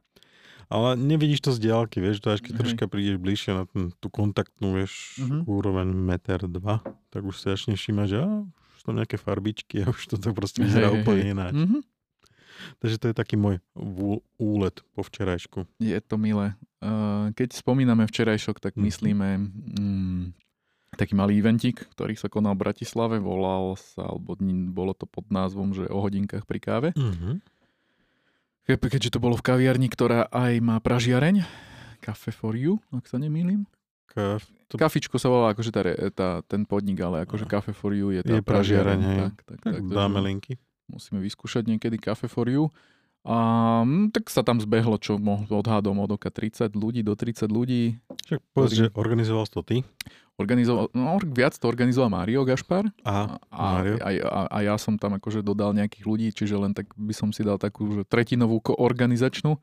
B: ale nevidíš to z diálky, vieš, to až keď
A: Hej.
B: troška prídeš bližšie na ten, tú kontaktnú, vieš,
A: Mhm.
B: úroveň meter dva, tak už sa začneš všímať, že á, sú tam nejaké farbičky a už to proste vyzerá
A: hej,
B: úplne ináč.
A: Mhm.
B: Takže to je taký môj úlet po včerajšku.
A: Je to milé. Uh, Keď spomíname včerajšok, tak
B: Mhm.
A: myslíme mm, taký malý eventík, ktorý sa konal v Bratislave, volal sa, alebo bolo to pod názvom, že o hodinkách pri káve. Ke- Keďže to bolo v kaviarni, ktorá aj má pražiareň, Cafe for you, ak sa nemýlim.
B: Kaf, to
A: Kafičko sa volá akože tá, tá, ten podnik, ale akože Cafe for you je tá
B: Je pražiareň.
A: Tak, tak,
B: tak
A: tak,
B: dáme
A: takže
B: linky.
A: Musíme vyskúšať niekedy Cafe for you. A mm, tak sa tam zbehlo, čo mohlo odhadom od oka 30 ľudí do 30 ľudí.
B: Však povedz,
A: ktorý-
B: že organizoval to ty.
A: Organizoval, no, viac to organizoval Mario Gašpar
B: A,
A: a,
B: Mário.
A: a, a, a ja som tam akože dodal nejakých ľudí, čiže len tak by som si dal takú že tretinovú organizačnú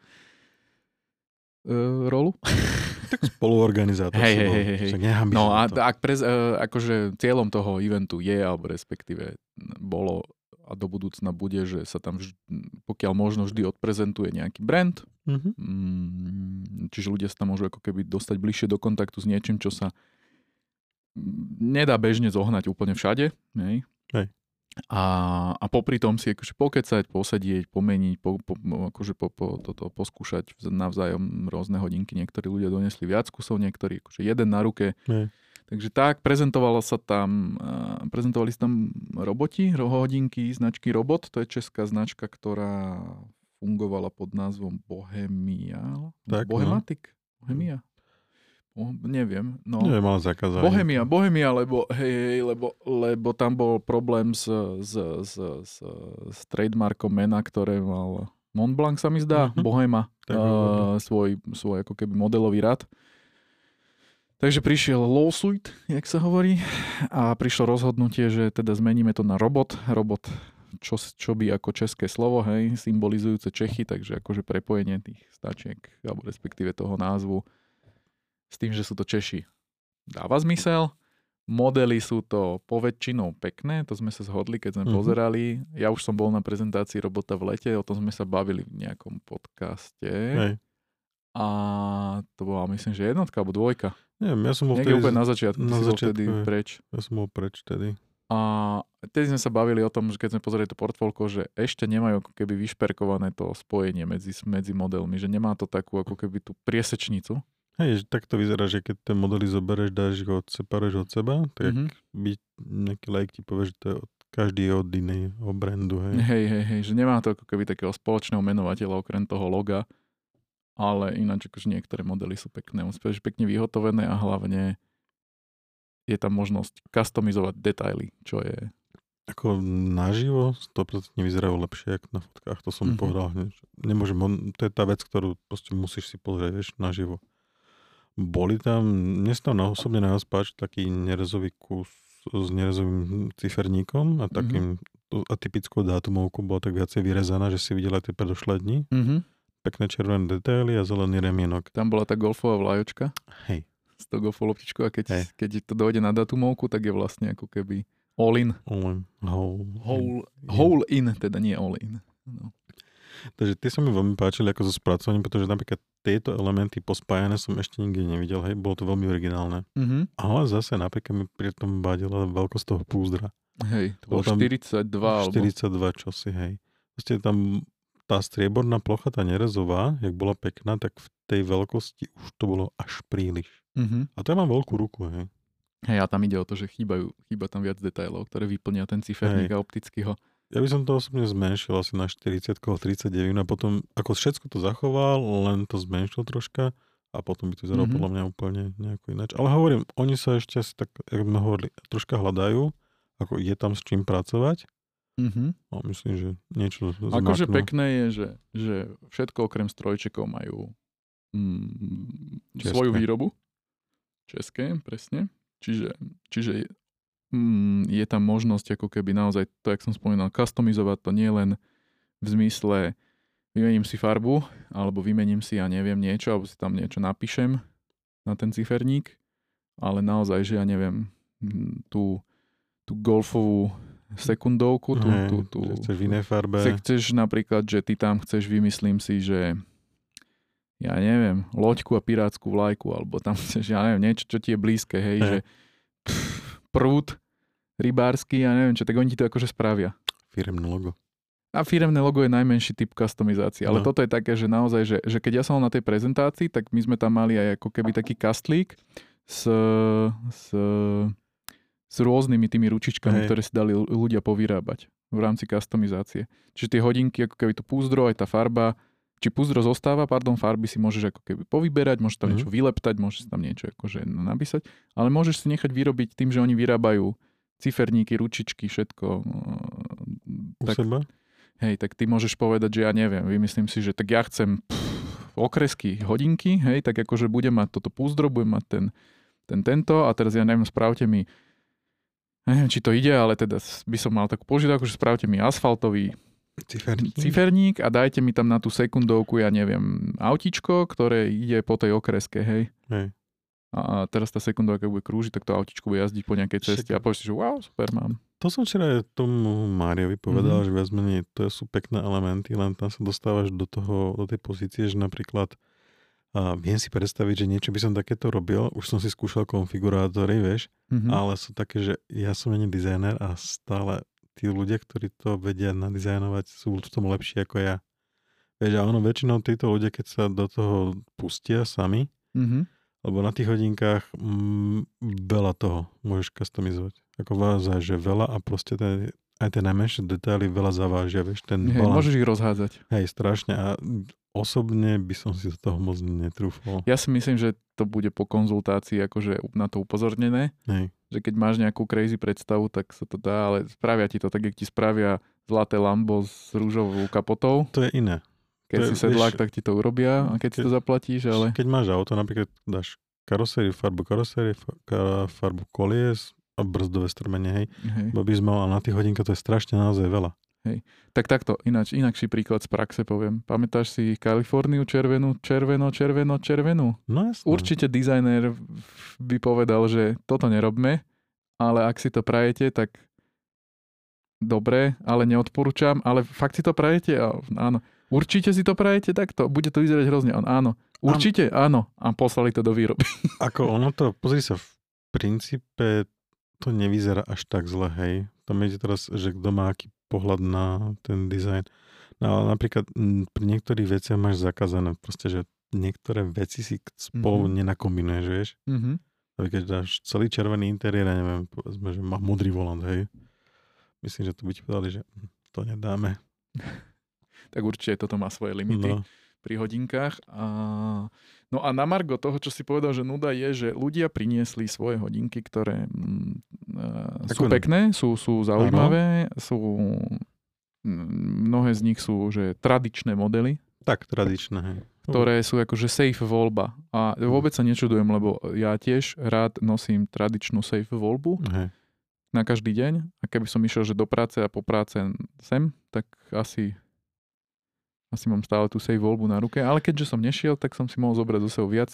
A: e, rolu. [LAUGHS]
B: tak spoluorganizátor
A: Hej, hej, hej, hej. No a
B: to.
A: ak prez, e, akože cieľom toho eventu je, alebo respektíve bolo a do budúcna bude, že sa tam vž- pokiaľ možno vždy odprezentuje nejaký brand,
B: Mhm.
A: Mm, Čiže ľudia sa tam môžu ako keby dostať bližšie do kontaktu s niečím, čo sa mm, nedá bežne zohnať úplne všade. Hej?
B: Hej.
A: A, a popri tom si akože pokecať, posedieť, pomeniť, po, po, akože po, po, toto, poskúšať vz- navzájom rôzne hodinky. Niektorí ľudia donesli viac kusov, niektorí akože jeden na ruke.
B: Hej.
A: Takže tak, prezentovalo sa tam, prezentovali sa tam roboti, ro- hodinky značky Robot. To je česká značka, ktorá fungovala pod názvom Bohemia.
B: Tak, no.
A: Bohematic? Bohemia? Neviem. No.
B: Neviem, ale zakázané.
A: Bohemia, Bohemia, lebo, hej, hej, lebo, lebo tam bol problém s, s, s, s, s trademarkom mena, ktoré mal Montblanc sa mi zdá,
B: Mhm.
A: Bohema,
B: Tak
A: uh, svoj, svoj ako keby modelový rad. Takže prišiel lawsuit, jak sa hovorí, a prišlo rozhodnutie, že teda zmeníme to na robot. Robot, čo, čo by ako české slovo, hej, symbolizujúce Čechy, takže akože prepojenie tých stačiek, alebo respektíve toho názvu s tým, že sú to Češi. Dáva zmysel. Modely sú to poväčšinou pekné, to sme sa zhodli, keď sme
B: Mhm.
A: pozerali. Ja už som bol na prezentácii robota v lete, o tom sme sa bavili v nejakom podcaste.
B: Hej.
A: A to bola myslím, že jednotka alebo dvojka.
B: Neviem, ja som bol
A: Niekde
B: vtedy,
A: úplne na začiatku,
B: na
A: si bol
B: začiatku,
A: vtedy
B: hej.
A: preč.
B: ja som bol preč vtedy.
A: A vtedy sme sa bavili o tom, že keď sme pozreli to portfólko, že ešte nemajú ako keby vyšperkované to spojenie medzi, medzi modelmi, že nemá to takú ako keby tú priesečnicu.
B: Hej, tak to vyzerá, že keď tie modely zoberieš, dáš ich od, separuješ od seba, tak
A: Mhm.
B: by nejaký like ti povie, že to je od, každý je od iného brandu, hej.
A: Hej, hej, hej, že nemá to ako keby takého spoločného menovateľa okrem toho loga, ale ináč akože niektoré modely sú pekné, musíš pekne vyhotovené a hlavne je tam možnosť customizovať detaily, čo je
B: Ako naživo 100% vyzerajú lepšie, ako na fotkách, to som
A: Mhm.
B: mm-hmm. povedal. Nemôžem, to je tá vec, ktorú proste musíš si pozrieť, vieš, naživo. Boli tam, mne sa tam na- osobne najviac páči taký nerezový kus s nerezovým ciferníkom a takým mm-hmm. atypickou dátumovkou bola tak viacej vyrezaná, že si videla tie predošlé dni.
A: mm-hmm.
B: Pekné červené detaily a zelený remienok.
A: Tam bola tá golfová vlajočka
B: Hej.
A: s tou golfovou loptičkou a keď,
B: Hej.
A: keď to dojde na datumovku, tak je vlastne ako keby all in.
B: All, whole,
A: Whole, whole in, teda nie all in. No.
B: Takže tie sa mi veľmi páčili ako so spracovaním, pretože napríklad tieto elementy pospájané som ešte nikdy nevidel, hej, bolo to veľmi originálne.
A: Mm-hmm.
B: Ale zase napríklad mi pri tom vadila veľkosť toho púzdra.
A: Hej, to bolo
B: Bolo tam
A: 42 alebo...
B: 42 čosi, hej. Proste tam tá strieborná plocha, tá nerezová, jak bola pekná, tak v tej veľkosti už to bolo až príliš.
A: Mm-hmm.
B: A to ja mám veľkú ruku, hej.
A: Hej, a tam ide o to, že chýbajú, chýba tam viac detailov, ktoré vyplnia ten ciferník a opticky ho.
B: Ja by som to osobne zmenšil asi na 40 39 a potom, ako všetko to zachoval, len to zmenšil troška a potom by to vyzeralo
A: Mhm.
B: podľa mňa úplne nejako ináč. Ale hovorím, oni sa ešte asi tak, jak sme hovorili, troška hľadajú, ako je tam s čím pracovať.
A: Mm-hmm.
B: No, myslím, že niečo
A: Akože
B: zmaknú.
A: pekné je, že, že všetko okrem strojčekov majú mm, svoju výrobu. České, presne. Čiže, čiže mm, je tam možnosť ako keby naozaj to, jak som spomínal, customizovať to nie len v zmysle vymením si farbu, alebo vymením si, ja neviem, niečo, alebo si tam niečo napíšem na ten ciferník, ale naozaj, že ja neviem, mm, tú, tú golfovú sekundovku, tú,
B: Hej,
A: tú, tú,
B: že chceš v inej farbe.
A: Chce, chceš napríklad, že ty tam chceš, vymyslím si, že ja neviem, loďku a pirátsku vlajku, alebo tam chceš, ja neviem, niečo, čo ti je blízke, hej,
B: Hej.
A: že pff, prúd rybársky, ja neviem čo, tak oni ti to akože spravia.
B: Firemné logo.
A: A firemné logo je najmenší typ customizácie, ale
B: No.
A: toto je také, že naozaj, že, že keď ja som na tej prezentácii, tak my sme tam mali aj ako keby taký kastlík s, s, s rôznymi tými ručičkami,
B: Hej.
A: ktoré si dali ľudia povyrábať v rámci customizácie. Čiže tie hodinky, ako keby to púzdro, aj tá farba, či púzdro zostáva, pardon, farby si môžeš ako keby povyberať, môžeš tam
B: Mhm.
A: niečo vyleptať, môžeš tam niečo akože napísať, ale môžeš si nechať vyrobiť tým, že oni vyrábajú ciferníky, ručičky, všetko.
B: U
A: Tak,
B: seba?
A: hej, tak ty môžeš povedať, že ja neviem, vymyslím si, že tak ja chcem pff, okresky hodinky, hej, tak akože budem mať toto púzdro, budem mať ten, ten tento a teraz ja neviem, spravte mi neviem, či to ide, ale teda by som mal takú požiadavku, že spravte mi asfaltový
B: Ciferník.
A: ciferník a dajte mi tam na tú sekundovku, ja neviem, autičko, ktoré ide po tej okreske, hej.
B: Hej.
A: A teraz tá sekundovka bude krúžiť, tak to autičko bude jazdiť po nejakej ceste
B: Však-
A: a povieš že wow, super mám.
B: To som včera tomu Máriovi povedal,
A: Mhm.
B: že viac menej to sú pekné elementy, len tam sa dostávaš do, toho, do tej pozície, že napríklad a viem si predstaviť, že niečo by som takéto robil, už som si skúšal konfigurátory, vieš,
A: Mhm.
B: ale sú také, že ja som není dizajner a stále tí ľudia, ktorí to vedia nadizajnovať, sú v tom lepší ako ja. Vieš, a ono väčšinou títo ľudia, keď sa do toho pustia sami,
A: Mhm.
B: Lebo na tých hodinkách mm, veľa toho môžeš customizovať. Ako naozaj, že veľa a proste ten, aj tie najmenšie detaily veľa zavážia, vieš, ten
A: Hej,
B: balans.
A: môžeš ich rozhádzať.
B: Hej, strašne. A osobne by som si do toho moc netrúfal.
A: Ja si myslím, že to bude po konzultácii akože na to upozornené,
B: Hej.
A: že keď máš nejakú crazy predstavu, tak sa to dá, ale spravia ti to tak, jak ti spravia zlaté Lambo s rúžovou kapotou.
B: To je iné.
A: Keď
B: To
A: si sedlák,
B: vieš-
A: tak ti to urobia a keď si to zaplatíš, ale...
B: Keď máš auto, napríklad dáš karosériu, farbu karosériu, fa- ka- farbu kolies a brzdové strmenie, hej.
A: Hej.
B: Bo by sme mal na tých hodinkách, to je strašne naozaj veľa.
A: Tak takto, ináč, inakší príklad z praxe poviem. Pamätáš si Kaliforniu červenú, červeno, červeno, červenú?
B: No jasné.
A: Určite dizajner by povedal, že toto nerobme, ale ak si to prajete, tak dobre, ale neodporúčam, ale fakt si to prajete? A, áno. Určite si to prajete takto? Bude to vyzerať hrozne. On, áno. Určite? Áno. A poslali to do výroby. [LAUGHS]
B: Ako ono to, pozri sa, v princípe to nevyzerá až tak zle, hej. Tam ide teraz, že kto má aký pohľad na ten dizajn. No ale napríklad pri niektorých veciach máš zakázané, proste, že niektoré veci si spolu
A: Mhm.
B: nenakombinuješ, vieš.
A: Mhm.
B: Ale keď dáš celý červený interiér, ja neviem, povedzme, že má modrý volant, hej. Myslím, že to by ti povedali, že hm, to nedáme. [LAUGHS]
A: Tak určite toto má svoje limity.
B: No,
A: pri hodinkách. A... No a na Margo toho, čo si povedal, že nuda je, že ľudia priniesli svoje hodinky, ktoré mm, uh, sú pekné, sú, sú zaujímavé, sú mm, mnohé z nich sú že tradičné modely,
B: tak tradičné, hej.
A: ktoré sú akože safe voľba. A vôbec sa nečudujem, lebo ja tiež rád nosím tradičnú safe voľbu
B: Hej.
A: na každý deň. A keby som išiel že do práce a po práce sem, tak asi asi mám stále tú safe voľbu na ruke. Ale keďže som nešiel, tak som si mohol zobrať zo sebou viac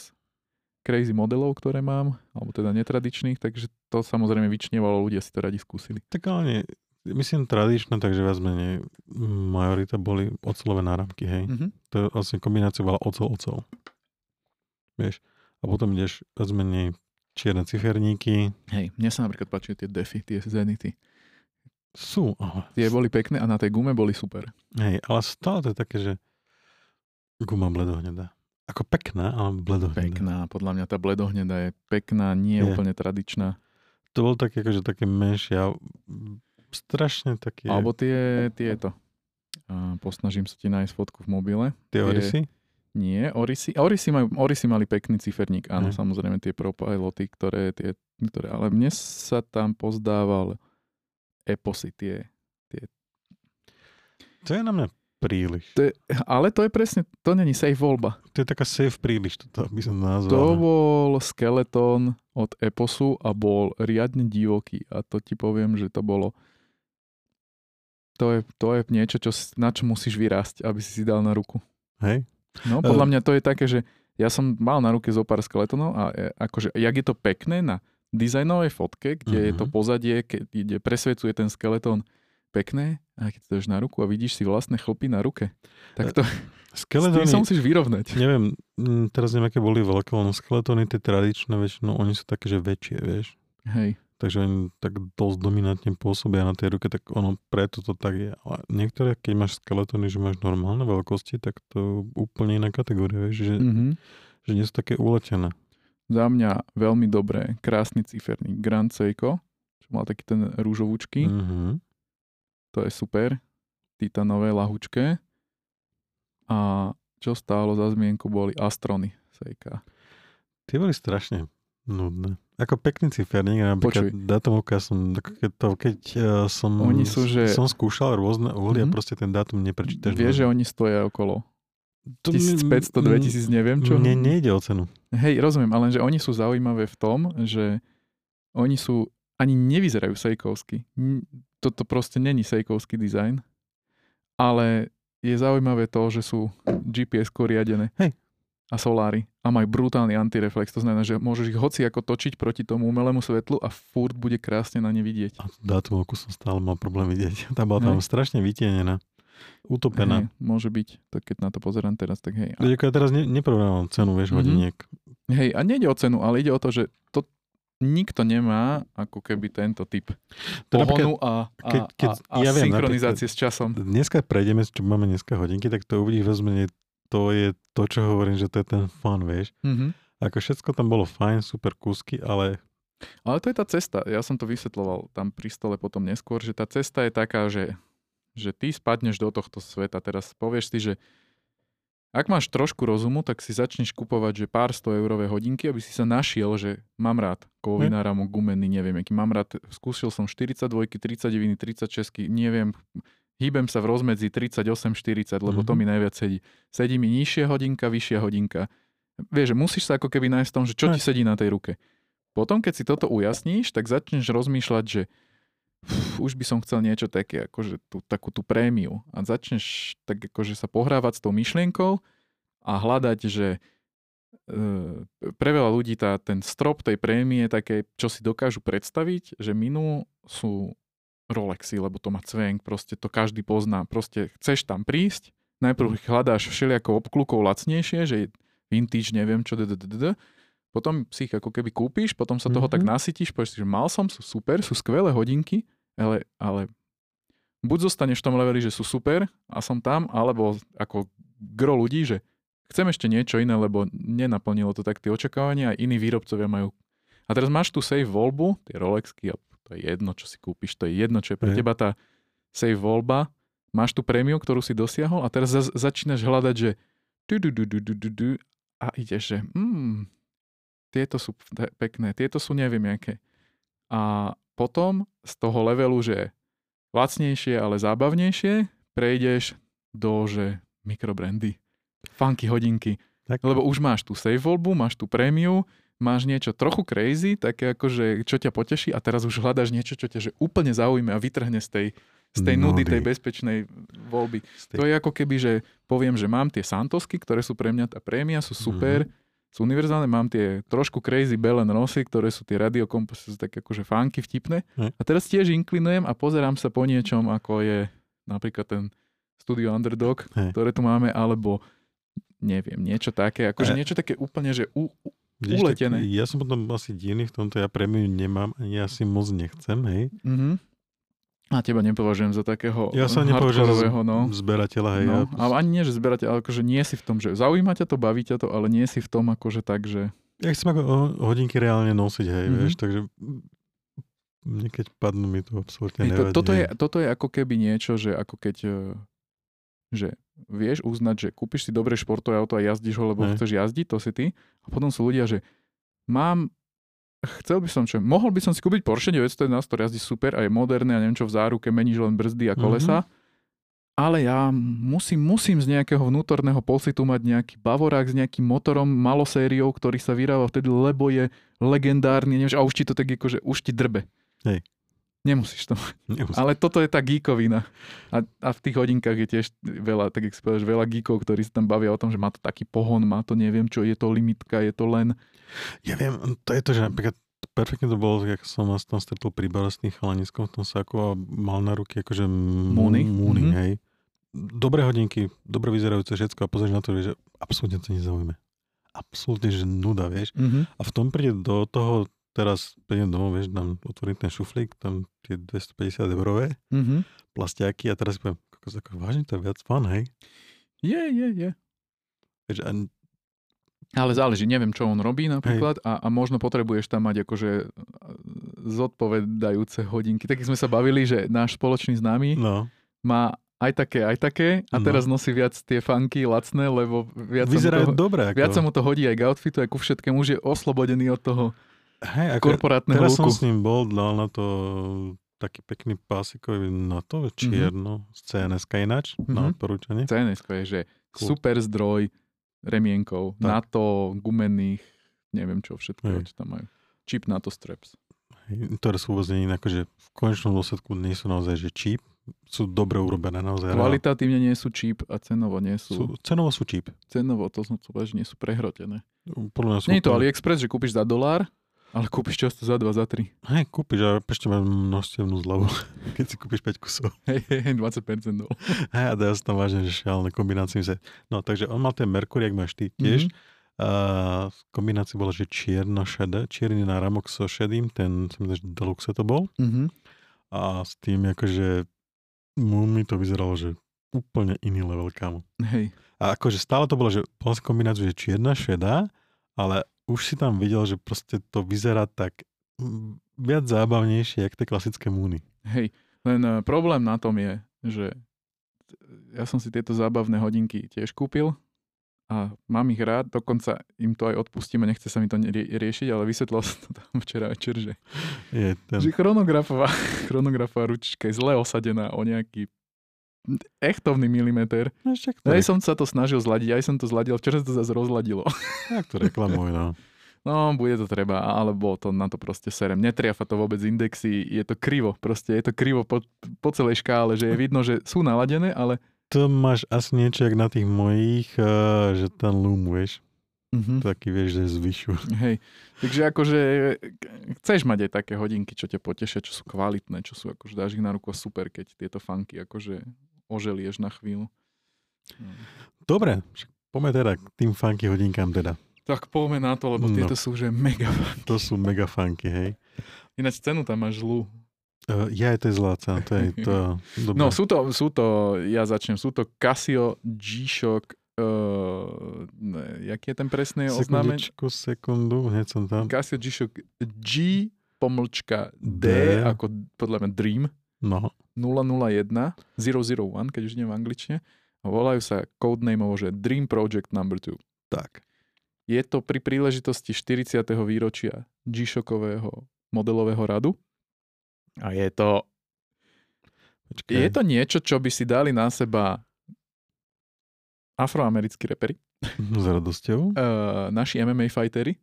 A: crazy modelov, ktoré mám, alebo teda netradičných, takže to samozrejme vyčnievalo, ľudia si to radi skúsili.
B: Tak ale nie, myslím tradičné, takže viac menej majorita boli ocelové náramky, hej.
A: Mhm.
B: To je vlastne kombinácia bola ocel-ocel. Vieš. A potom ideš viac menej čierne ciferníky.
A: Hej, mne sa napríklad páčili tie defy, tie zenity.
B: Sú, ale,
A: Tie boli pekné a na tej gume boli super.
B: hej, ale stále to je také, že guma bledohnedá. Ako pekná, ale bledohnedá.
A: Pekná, podľa mňa tá bledohneda je pekná, nie je
B: Je.
A: úplne tradičná.
B: To bol také, akože také menšie a strašne také...
A: Alebo tie, tieto. A posnažím sa ti nájsť fotku v mobile.
B: tie orisy?
A: Nie, Orisy. Orisy, majú, Orisy mali pekný ciferník, áno,
B: Hej.
A: samozrejme tie propiloty, ktoré, tie, ktoré, ale mne sa tam pozdával Eposy, tie,
B: To je na mňa príliš.
A: to je, ale to je presne, to není safe voľba.
B: To je taká safe príliš, toto by som nazval.
A: To bol skeleton od Eposu a bol riadne divoký a to ti poviem, že to bolo to je, to je niečo, čo, na čo musíš vyrásť, aby si si dal na ruku.
B: Hej?
A: No, podľa mňa to je také, že ja som mal na ruke zo pár skeletonov a e, akože, jak je to pekné na dizajnovej fotke, kde je to
B: Mhm.
A: pozadie, keď ide, presvedcuje ten skeletón pekné, a keď to dáš na ruku a vidíš si vlastné chlpy na ruke, tak to s tým
B: Skeletóny,
A: sa musíš vyrovnať.
B: neviem, mm, teraz neviem, aké boli veľké, len skeletóny, tie tradičné väčšinou, oni sú také, že väčšie, vieš.
A: Hej.
B: Takže oni tak dosť dominantne pôsobia na tej ruke, tak ono preto to tak je. Ale niektoré, keď máš skeletóny, že máš normálne veľkosti, tak to úplne iná kategória, vieš, že,
A: Mhm.
B: že nie sú také uletené.
A: Za mňa veľmi dobré, krásny ciferník Grand Seiko, čo mal taký ten rúžovúčky,
B: Mhm.
A: to je super, titanové lahučké. A čo stálo za zmienku boli Astrony Seika.
B: Tie boli strašne nudné. Ako pekný ciferník, napríklad
A: Počuj.
B: dátumovka som, keď, to, keď uh, som,
A: Oni sú, že-
B: som skúšal rôzne uhly
A: Mhm.
B: a proste ten dátum neprečítaš.
A: Vieš, že oni stoja okolo
B: To mi-
A: 1500, 2000, neviem čo.
B: Mne nejde o cenu.
A: Hej, rozumiem, ale že oni sú zaujímavé v tom, že oni sú, ani nevyzerajú sejkovsky. Toto proste není sejkovský dizajn, ale je zaujímavé to, že sú GPS-ko riadené.
B: Hej.
A: A solári. A majú brutálny antireflex. To znamená, že môžeš ich hoci ako točiť proti tomu umelému svetlu a furt bude krásne na ne vidieť.
B: A tú dátumovku som stále mal problém vidieť. [LAUGHS] Tá bola tam
A: Hej.
B: strašne vytienená. Utopená.
A: Hej, môže byť. Tak keď na to pozerám teraz, tak hej. A,
B: ja teraz ne, neporovnávam cenu, vieš,
A: Mhm.
B: hodiniek.
A: hej, a nejde o cenu, ale ide o to, že to nikto nemá ako keby tento typ
B: To
A: pohonu a, a,
B: keď- keď-
A: a, a
B: ja viem,
A: synchronizácie s časom.
B: dneska prejdeme, čo máme dneska hodinky, tak to uvidíš vezmenie, to je to, čo hovorím, že to je ten fun, vieš.
A: Mhm.
B: Ako všetko tam bolo fajn, super kúsky, ale
A: Ale to je tá cesta. Ja som to vysvetloval tam pri stole potom neskôr, že tá cesta je taká, že, že ty spadneš do tohto sveta. Teraz povieš si, že ak máš trošku rozumu, tak si začneš kupovať že pár 100 eurové hodinky, aby si sa našiel, že mám rád kovový náramok, gumený, neviem, aký mám rád. Skúsil som 42, 39, 36, neviem, hýbem sa v rozmedzi 38-40, lebo to
B: Mhm.
A: mi najviac sedí. Sedí mi nižšia hodinka, vyššia hodinka. Vieš, že musíš sa ako keby nájsť v tom, že čo ti sedí na tej ruke. Potom, keď si toto ujasníš, tak začneš rozmýšľať, že už by som chcel niečo také, akože tú, takú tú prémiu. A začneš tak akože sa pohrávať s tou myšlienkou a hľadať, že e, pre veľa ľudí tá, ten strop tej prémie také, čo si dokážu predstaviť, že minú sú Rolexy, lebo to má cvenk, proste to každý pozná. Proste chceš tam prísť, najprv ich hľadáš všelijakou obklukou lacnejšie, že je vintage, neviem čo, dddd. potom si ich ako keby kúpiš, potom sa toho tak
B: Mhm.
A: nasytíš, povieš si, že mal som, sú super, sú skvelé hodinky, ale, ale buď zostaneš v tom leveli, že sú super a som tam, alebo ako gro ľudí, že chcem ešte niečo iné, lebo nenaplnilo to tak tie očakávania a iní výrobcovia majú. A teraz máš tu safe voľbu, tie Rolexky, a to je jedno, čo si kúpiš, to je jedno, čo je pre
B: Hej.
A: teba tá safe voľba, máš tu prémiu, ktorú si dosiahol a teraz za- začínaš hľadať, že a ideš, že hmm, tieto sú pekné, tieto sú neviem aké. A potom z toho levelu, že lacnejšie, ale zábavnejšie, prejdeš do, že mikrobrandy, funky hodinky.
B: Tak.
A: Lebo už máš tú safe voľbu, máš tú prémiu, máš niečo trochu crazy, také akože, čo ťa poteší a teraz už hľadáš niečo, čo ťa že úplne zaujme a vytrhne z tej, z tej nudy, tej bezpečnej voľby.
B: Tej-
A: To je ako keby, že poviem, že mám tie Santosky, ktoré sú pre mňa tá prémia, sú super, mm-hmm. Sú univerzálne, mám tie trošku crazy Belen Rosy, ktoré sú tie radiokompasy, sú také akože funky, vtipné. A teraz tiež inklinujem a pozerám sa po niečom, ako je napríklad ten Studio Underdog,
B: Hej.
A: ktoré tu máme, alebo neviem, niečo také, akože
B: E-
A: niečo také úplne, že u, u,
B: Vidíš,
A: uletené.
B: Tak, ja som potom asi divný v tomto, ja prémiu nemám, ani ja si moc nechcem, hej.
A: mm-hmm. A teba nepovažujem za takého
B: Ja sa nepovažujem za
A: no.
B: zberateľa, hej.
A: No,
B: ja,
A: ale ani nie, že zberať, ale akože nie si v tom, že zaujíma ťa to, baví ťa to, ale nie si v tom akože tak, že
B: ja chcem ako ho- hodinky reálne nosiť, hej,
A: Mhm.
B: vieš, takže mne keď padnú mi to absolútne
A: Hej, to,
B: nevadí.
A: toto, je, toto je ako keby niečo, že ako keď e, že vieš uznať, že kúpiš si dobré športové auto a jazdíš ho, lebo
B: Hej.
A: chceš jazdiť, to si ty. A potom sú ľudia, že mám, chcel by som čo, mohol by som si kúpiť Porsche 911, ktorý jazdí super a je moderné a neviem čo v záruke, meníš len brzdy a kolesa.
B: Mhm.
A: Ale ja musím, musím z nejakého vnútorného pocitu mať nejaký Bavorák s nejakým motorom, malosériou, ktorý sa vyrába vtedy, lebo je legendárny, nevieš, a už ti to tak akože, už ti drbe.
B: Hej.
A: Nemusíš to
B: Nemusím.
A: ale toto je tá geekovina. A, a v tých hodinkách je tiež veľa, tak jak že veľa geekov, ktorí sa tam bavia o tom, že má to taký pohon, má to neviem čo, je to limitka, je to len...
B: Ja viem, to je to, že napríklad perfektne to bolo, jak som vás tam stretol pri barostných chalaniskom v tom saku a mal na ruky akože
A: Múny.
B: múny
A: Mhm.
B: hej. Dobré hodinky, dobre vyzerajúce všetko a pozrieš na to, že absolútne to nezaujíme. Absolútne, že nuda, vieš.
A: Mm-hmm.
B: A v tom príde do toho, teraz prídem domov, vieš, dám, otvorím ten šuflík, tam tie 250 eurové
A: Mm-hmm.
B: plastiaky a teraz poviem, kokos, ako vážne to je viac fun, hej.
A: Je, je, je.
B: Vieš, a
A: Ale záleží, neviem, čo on robí napríklad a, a možno potrebuješ tam mať akože e, zodpovedajúce hodinky. Tak sme sa bavili, že náš spoločný známy
B: no,
A: má aj také, aj také a
B: No.
A: teraz nosí viac tie funky lacné, lebo viac
B: vyzerajú
A: sa mu to,
B: dobre. Ako,
A: viac sa mu to hodí aj k outfitu, aj ku všetkému. Už je oslobodený od toho
B: hej, ako,
A: korporátneho
B: Teraz som
A: luku.
B: s ním bol, dal na to taký pekný pásikový na to, čierno, z CNS ináč, na
A: Mhm.
B: odporúčanie.
A: CNS je, že
B: Cool.
A: super zdroj remienkov,
B: Tak.
A: NATO, gumených, neviem čo všetko,
B: Hej.
A: čo tam majú. Chip NATO straps.
B: Hej, ktoré sú vôbec nie inak, že v konečnom dôsledku nie sú naozaj že cheap, sú dobre urobené naozaj.
A: Kvalitatívne nie sú cheap a cenovo nie sú,
B: sú, cenovo sú cheap.
A: cenovo, to som chcel že nie sú prehrotené.
B: Podľa mňa sú
A: Nie je to AliExpress, že kúpiš za dolár, ale kúpiš často za 2, za 3.
B: Hej, kúpiš a ešte máš množstevnú zľavu, [LAUGHS] keď si kúpiš 5 kusov.
A: Hej, hej, hej, 20% dole.
B: Hej, a sa tam vážne, že šialené kombinácie. No, takže on mal ten Mercury, jak máš ty tiež.
A: Mhm.
B: A v kombinácii bola, že čierno šedé, čierny náramok so šedým, ten som že deluxe to bol.
A: Mhm.
B: A s tým akože mi to vyzeralo, že úplne iný level kamo.
A: Hej.
B: A akože stále to bolo, že bola si kombináciu, že čierna, šedá, ale už si tam videl, že proste to vyzerá tak viac zábavnejšie, jak tie klasické múny.
A: Hej, len uh, problém na tom je, že ja som si tieto zábavné hodinky tiež kúpil a mám ich rád, dokonca im to aj odpustím a nechce sa mi to rie- riešiť, ale vysvetlil som to tam včera večer, že,
B: Je ten...
A: že chronografová, [LAUGHS] chronografová ručička je zle osadená o nejaký echtovný milimeter.
B: No
A: Aj som sa to snažil zladiť, aj som to zladil, včera sa to zase rozladilo. [LAUGHS]
B: jak to reklamuj, no.
A: No, bude to treba, alebo to na to proste serem. Netriafa to vôbec indexy, je to krivo, proste je to krivo po, po celej škále, že je vidno, že sú naladené, ale
B: To máš asi niečo jak na tých mojich, uh, že ten loom, vieš,
A: Mhm.
B: taký vieš, že zvyšu.
A: Hej, takže akože chceš mať aj také hodinky, čo ťa potešia, čo sú kvalitné, čo sú akože dáš ich na ruku super, keď tieto funky akože oželieš na chvíľu. No.
B: Dobre, poďme teda k tým funky hodinkám teda.
A: Tak poďme na to, lebo
B: No.
A: tieto sú že mega.
B: To sú mega funky, hej.
A: Ináč cenu tam máš zlú.
B: Uh, ja je to je zlá cena, to je [LAUGHS] to... Dobre.
A: No sú to, sú to, ja začnem, sú to Casio G-Shock, uh, ne, jaký je ten presný oznámen?
B: Sekundičku, sekundu, hneď som tam.
A: Casio G-Shock G pomlčka D,
B: D.
A: ako podľa mňa Dream.
B: No,
A: 001, 001, keď už idem v angličtine. A volajú sa codenameovo, že Dream Project number 2.
B: tak.
A: Je to pri príležitosti 40. výročia G-Shockového modelového radu. A je to,
B: Počkaj.
A: je to niečo, čo by si dali na seba afroamerickí repery, [LAUGHS]
B: S radosťou,
A: uh, naši MMA fightery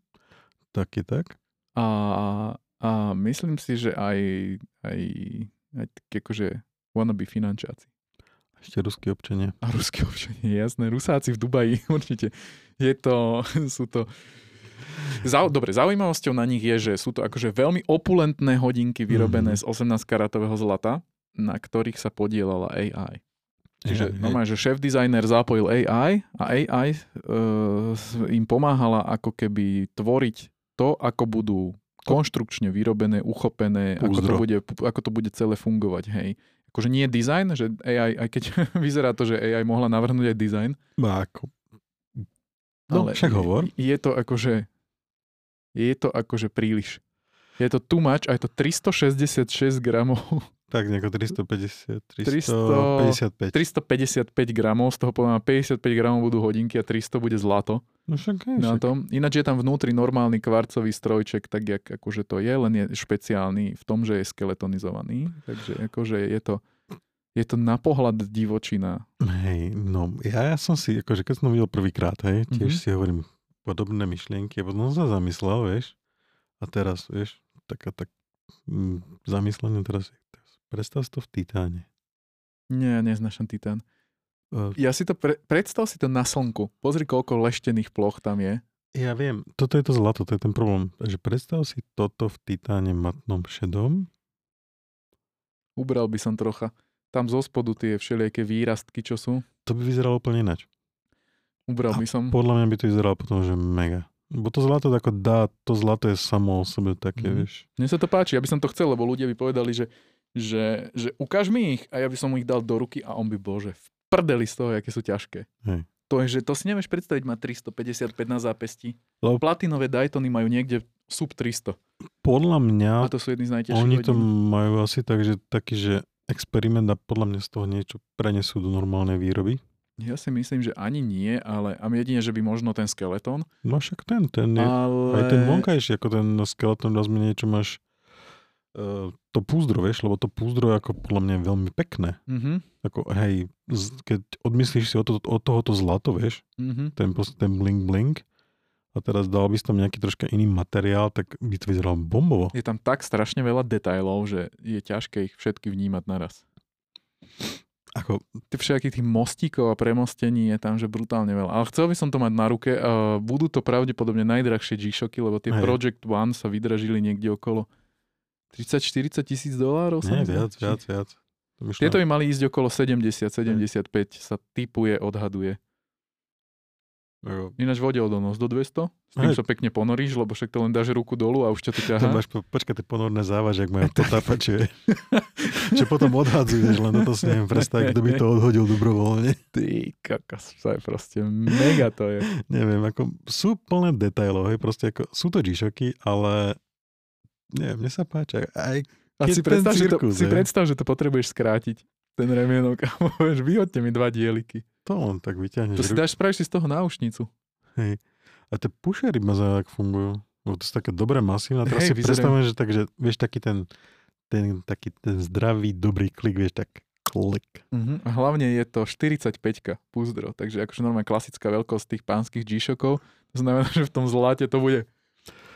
B: tak je tak.
A: a, a myslím si, že aj, aj, aj takí akože wannabe finančáci.
B: Ešte ruskí občania.
A: A ruskí občania, jasné. Rusáci v Dubaji, [LAUGHS] určite. Je to, [LAUGHS] sú to... Zau, dobre, zaujímavosťou na nich je, že sú to akože veľmi opulentné hodinky vyrobené
B: Mhm.
A: z 18-karatového zlata, na ktorých sa podielala AI. Čiže
B: hej.
A: normálne, že šéf dizajner zapojil AI a AI uh, im pomáhala ako keby tvoriť to, ako budú konštrukčne vyrobené, uchopené, ako to, bude, ako to bude celé fungovať, hej. Akože nie dizajn, že AI, aj keď [LAUGHS] vyzerá to, že AI mohla navrhnúť aj dizajn,
B: Má ako... No,
A: ale
B: však hovor.
A: Je, je to akože je to akože príliš. Je to too much a je to 366 gramov,
B: Tak nejako 350,
A: 300
B: 355.
A: 355 gramov, z toho podľa mňa 55 gramov budú hodinky a 300 bude zlato
B: No však, hej,
A: na tom. Ináč je tam vnútri normálny kvarcový strojček, tak jak akože to je, len je špeciálny v tom, že je skeletonizovaný. Takže akože je to, je to na pohľad divočina.
B: Hej, no ja, ja som si, akože keď som to videl prvýkrát, hej, tiež
A: Mhm.
B: si hovorím podobné myšlienky, potom som sa zamyslel, vieš, a teraz, vieš, taká tak mm, zamyslenie teraz, predstav si to v Titáne.
A: Nie, ja neznášam titán.
B: Uh,
A: Ja si to, pre, predstav si to na slnku. Pozri, koľko leštených ploch tam je.
B: ja viem, toto je to zlato, to je ten problém. Takže predstav si toto v Titáne matnom šedom.
A: Ubral by som trocha. Tam zo spodu tie všelijaké výrastky, čo sú.
B: To by vyzeralo úplne ináč.
A: Ubral
B: A
A: by som.
B: Podľa mňa by to vyzeralo potom, že mega. Bo to zlato ako dá, to zlato je samo o sebe také,
A: Mhm.
B: vieš.
A: Mne sa to páči, ja by som to chcel, lebo ľudia by povedali, že, že, že ukáž mi ich a ja by som mu ich dal do ruky a on by bol, že v prdeli z toho, aké sú ťažké.
B: Hej.
A: To je, že to si nevieš predstaviť, má 355 na zápesti.
B: Lebo-
A: Platinové Daytony majú niekde sub 300.
B: Podľa mňa
A: A to sú jedny z najťažších
B: Oni to
A: hodín.
B: majú asi tak, že taký, že experiment a podľa mňa z toho niečo prenesú do normálnej výroby.
A: Ja si myslím, že ani nie, ale a jedine, že by možno ten skeleton.
B: No však ten, ten je,
A: Ale...
B: aj ten vonkajší, ako ten skeleton, raz mi niečo máš uh, to púzdro, vieš, lebo to púzdro je ako podľa mňa veľmi pekné.
A: Mhm,
B: Ako, hej, z- keď odmyslíš si od, to, od tohoto zlato, vieš,
A: mhm.
B: ten, ten bling bling, a teraz dal by si tam nejaký troška iný materiál, tak by to vyzeralo bombovo.
A: Je tam tak strašne veľa detajlov, že je ťažké ich všetky vnímať naraz.
B: Ako,
A: Tých všetkých tých mostíkov a premostení je tam, že brutálne veľa. Ale chcel by som to mať na ruke. Uh, budú to pravdepodobne najdrahšie G-Shocky, lebo tie
B: Hej.
A: Project One sa vydražili niekde okolo 30-40 tisíc dolárov.
B: nie, viac, viac, viac. To by šlo-
A: Tieto by mali ísť okolo 70-75 sa typuje, odhaduje. Ináč vodeodolnosť do 200. S tým
B: Hej.
A: sa pekne ponoríš, lebo však to len dáš ruku dolu a už ťa to
B: To
A: ťahá.
B: máš, po, počkaj, tie ponorné závaže, ak majú [LAUGHS] potápače, že potom odhadzuješ, len toto si neviem predstaviť, kto by to odhodil dobrovoľne.
A: Ty kakas, to je proste mega to je.
B: Neviem, ako sú plné detailov, hej, proste ako, sú to g ale neviem, mne sa páči. Aj,
A: A si predstav, že to,
B: cirkus,
A: si predstav, že to potrebuješ skrátiť, ten remienok [LAUGHS] a povieš, vyhoďte mi dva dieliky.
B: To len tak vyťahneš.
A: To si dáš, spravíš si z toho náušnicu.
B: Hej. A tie pušery ma zaujímavé, fungujú. Lebo to sú také dobré masívne. A teraz
A: Hej,
B: si predstavujem, že, tak, že vieš taký ten, ten, taký ten zdravý, dobrý klik, vieš, tak klik.
A: Uh-huh. A hlavne je to 45 púzdro, takže akože normálne klasická veľkosť tých pánskych G-Shockov. To znamená, [LAUGHS] že v tom zlate to bude,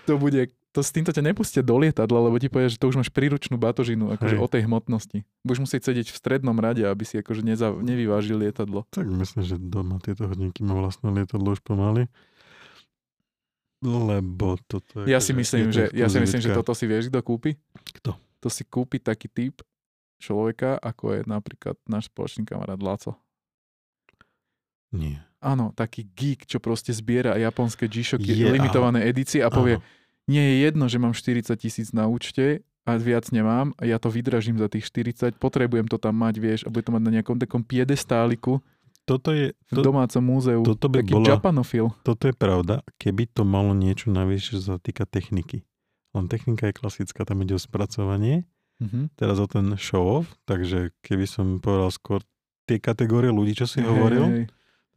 A: to bude, to s týmto ťa nepustia do lietadla, lebo ti povie, že to už máš príručnú batožinu, akože
B: Hej.
A: o tej hmotnosti. Budeš musieť sedieť v strednom rade, aby si akože neza, nevyvážil lietadlo.
B: Tak myslím, že doma tieto hodinky má vlastné lietadlo už pomaly. Lebo toto je...
A: Ja si
B: akože-
A: myslím,
B: je to
A: že, ja si myslím, že toto si vieš, kto kúpi?
B: Kto?
A: To si kúpi taký typ človeka, ako je napríklad náš spoločný kamarát Laco.
B: Nie.
A: Áno, taký geek, čo proste zbiera japonské G-Shocky,
B: Je,
A: limitované edície a povie,
B: Áno.
A: Nie je jedno, že mám 40 tisíc na účte a viac nemám a ja to vydražím za tých 40, potrebujem to tam mať, vieš, a bude to mať na nejakom takom piedestáliku
B: Toto je,
A: v
B: to,
A: domácom múzeu.
B: toto by
A: Taký
B: bola-
A: Japanofil.
B: toto je pravda, keby to malo niečo navyše, čo sa týka techniky. Len technika je klasická, tam ide o spracovanie,
A: Mhm.
B: teraz o ten show-off, takže keby som povedal skôr tie kategórie ľudí, čo si hovoril,
A: Hej, hej.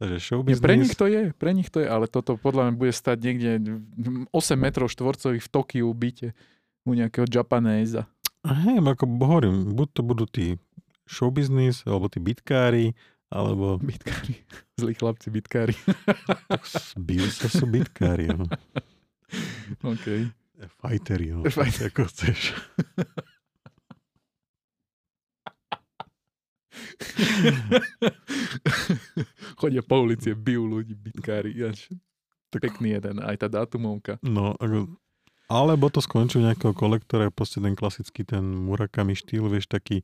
B: Takže show
A: Nie, pre nich to je, pre nich to je, ale toto podľa mňa bude stať niekde 8 metrov štvorcových v Tokiu byte u nejakého Japanéza.
B: Hej, ako hovorím, buď to budú tí show business, alebo tí bitkári, alebo [LAUGHS]
A: Bitkári. Zlí chlapci bitkári. [LAUGHS]
B: bijú sa sú bitkári, [LAUGHS] no.
A: OK.
B: Fighteri, no.
A: Fight-
B: Ako chceš. [LAUGHS]
A: Chodia po ulici, bijú ľudí, bitkári.
B: Tak-
A: Pekný jeden, aj tá dátumovka.
B: No, ako, alebo to skončí u nejakého kolektora, proste ten klasický, ten Murakami štýl, vieš, taký,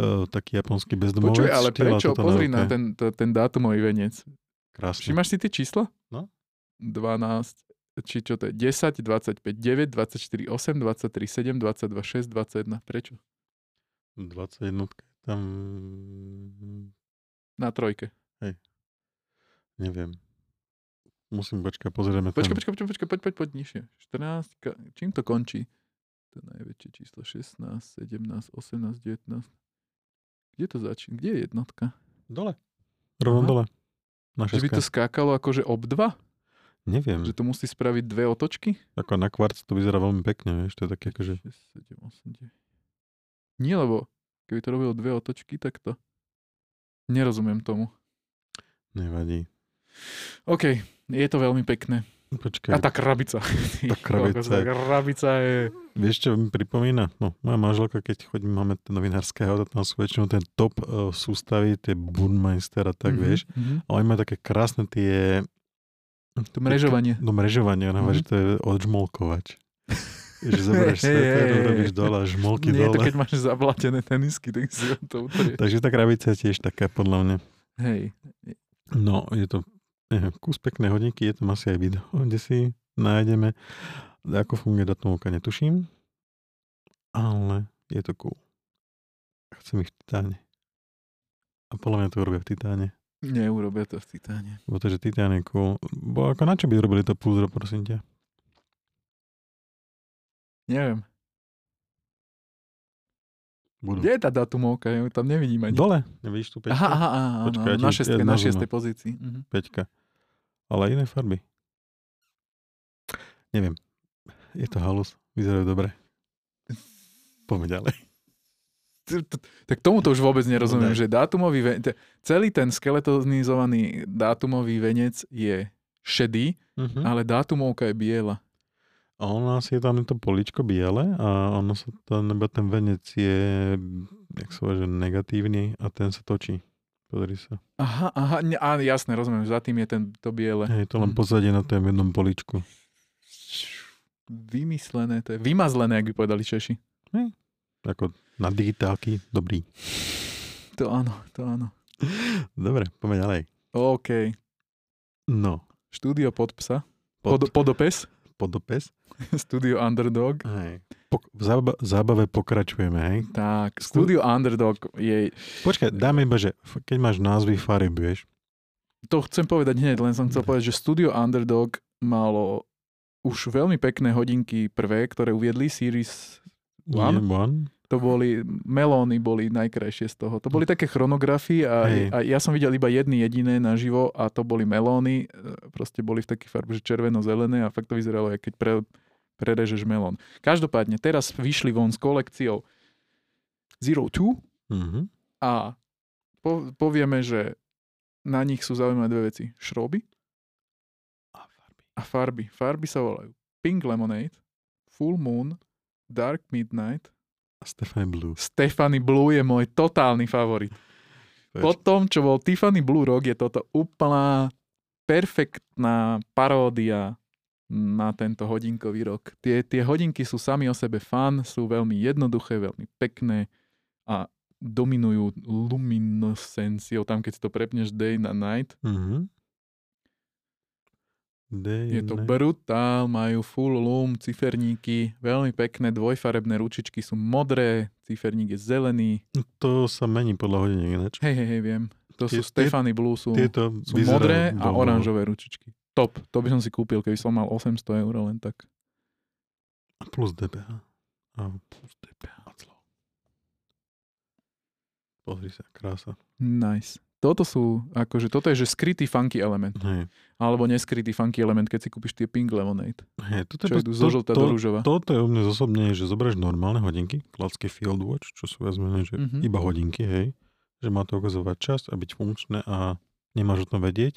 B: uh, taký japonský bezdomovec.
A: Počuj, ale
B: štýl
A: prečo? Pozri na ten, to, ten dátumový venec.
B: Krásne.
A: Všimáš si tie čísla?
B: No.
A: 12, či čo to je? 10, 25, 9, 24, 8, 23, 7, 22, 6, 21. Prečo?
B: 21 tam...
A: Na trojke.
B: Neviem. Musím počkať, pozrieme
A: Počkaj,
B: tam.
A: počkaj, počkaj, počkaj, poď, poď, poď nižšie. 14, ka- čím to končí? To najväčšie číslo 16, 17, 18, 19. Kde to začína? Kde je jednotka?
B: Dole. Rovno dole. Na
A: Že by to skákalo akože ob dva?
B: Neviem.
A: Že to musí spraviť dve otočky?
B: Ako na kvarc to vyzerá veľmi pekne, vieš, to je také akože...
A: 6, 7, 8, 9. Nie, lebo keby to robilo dve otočky, tak to... Nerozumiem tomu.
B: Nevadí.
A: OK, je to veľmi pekné.
B: Počkaj,
A: A tá krabica.
B: Tá [LAUGHS] krabica
A: tá
B: je-
A: krabica je...
B: vieš čo mi pripomína? No, moja manželka, keď chodím, máme ten novinárske auto, tam sú väčšinou ten top uh, sústavy, tie Budmeister a tak,
A: Mhm,
B: vieš.
A: mhm.
B: A oni majú také krásne tie...
A: To mrežovanie.
B: No mrežovanie, ona
A: Mhm.
B: že to je odžmolkovač. [LAUGHS] že zoberieš sveter, robíš dole žmolky
A: Nie, je to
B: dole.
A: keď máš zablatené tenisky, tak si to utrie.
B: Takže tá krabica je tiež taká, podľa mňa.
A: Hej.
B: No, je to neviem, kus pekné hodinky, je tam asi aj video, kde si nájdeme. Ako funguje datomovka, netuším. Ale je to cool. Chcem ich v titáne. A podľa mňa to urobia v titáne.
A: Neurobia to v Titáne.
B: Pretože titán je cool. Bo ako na čo by robili to púzdro, prosím ťa?
A: Neviem.
B: Budú.
A: Kde je tá datumovka? Ja tam nevidím ani.
B: Dole, nevidíš tu peťka?
A: Aha, aha, aha,
B: Počkaj,
A: áno,
B: ja
A: na šestke, na šiestej
B: no.
A: pozícii. Mhm.
B: Peťka. Ale iné farby. Neviem. Je to halus. Vyzerajú dobre. Poďme ďalej.
A: Tak tomuto už vôbec nerozumiem,
B: No
A: že dátumový venec, celý ten skeletonizovaný dátumový venec je šedý,
B: Mhm.
A: ale dátumovka je biela.
B: A u nás je tam to poličko biele a ono sa to, nebo ten venec je, jak sa že negatívny a ten sa točí. Pozri sa.
A: Aha, aha, ne, á, jasné, rozumiem, za tým je ten, to biele.
B: Hej, to len
A: Mhm.
B: pozadie na tom jednom poličku.
A: Vymyslené, to je vymazlené, ak by povedali Češi.
B: Ako na digitálky, dobrý.
A: To áno, to áno.
B: Dobre, poďme ďalej.
A: OK.
B: No,
A: Štúdio Podpsa.
B: pod,
A: Pod, podopes.
B: podopes. [LAUGHS]
A: Studio Underdog.
B: Hej. V zába- zábave pokračujeme, hej.
A: Tak, Studio Underdog je...
B: Počkaj, dáme iba, že keď máš názvy farieb, vieš.
A: To chcem povedať hneď, len som chcel povedať, že Studio Underdog malo už veľmi pekné hodinky prvé, ktoré uviedli, Series
B: Nie,
A: One.
B: one.
A: to boli, melóny boli najkrajšie z toho. To boli také chronografie a, a ja som videl iba jedny jediné naživo a to boli melóny. E, Proste boli v takých farbe, že červeno-zelené a fakt to vyzeralo, ako keď pre, prerežeš melón. Každopádne, teraz vyšli von s kolekciou Zero Two
B: Mhm.
A: a po, povieme, že na nich sú zaujímavé dve veci. Šroby
B: A farby.
A: a farby. Farby sa volajú Pink Lemonade, Full Moon, Dark Midnight.
B: A Stephanie Blue.
A: Stephanie Blue je môj totálny favorit. Po tom, čo bol Tiffany Blue Rock, je toto úplná perfektná paródia na tento hodinkový rok. Tie, tie hodinky sú sami o sebe fan, sú veľmi jednoduché, veľmi pekné a dominujú luminescenciou, tam keď si to prepneš day na night.
B: Mhm. Day
A: Je to
B: night.
A: brutál, majú full lum, ciferníky, veľmi pekné, dvojfarebné ručičky sú modré, ciferník je zelený.
B: To sa mení podľa hodiniek ináč.
A: Hej, hej, hej, viem. To
B: Tie-
A: sú Stefany Blue, sú,
B: Tieto
A: sú modré a oranžové ručičky. Top, to by som si kúpil, keby som mal 800 eur len tak.
B: Plus DPH. A plus DPH. Pozri sa, krása.
A: Nice. Toto sú, akože, toto je, že skrytý funky element.
B: Hej.
A: Alebo neskrytý funky element, keď si kúpiš tie Pink Lemonade.
B: Hej, toto je
A: idú
B: to,
A: zo
B: to,
A: do rúžova.
B: Toto je u mňa zosobne, že zoberieš normálne hodinky, klassické Field Watch, čo sú viac menej, že
A: Mhm.
B: iba hodinky, hej, že má to ukazovať čas a byť funkčné a nemáš o tom vedieť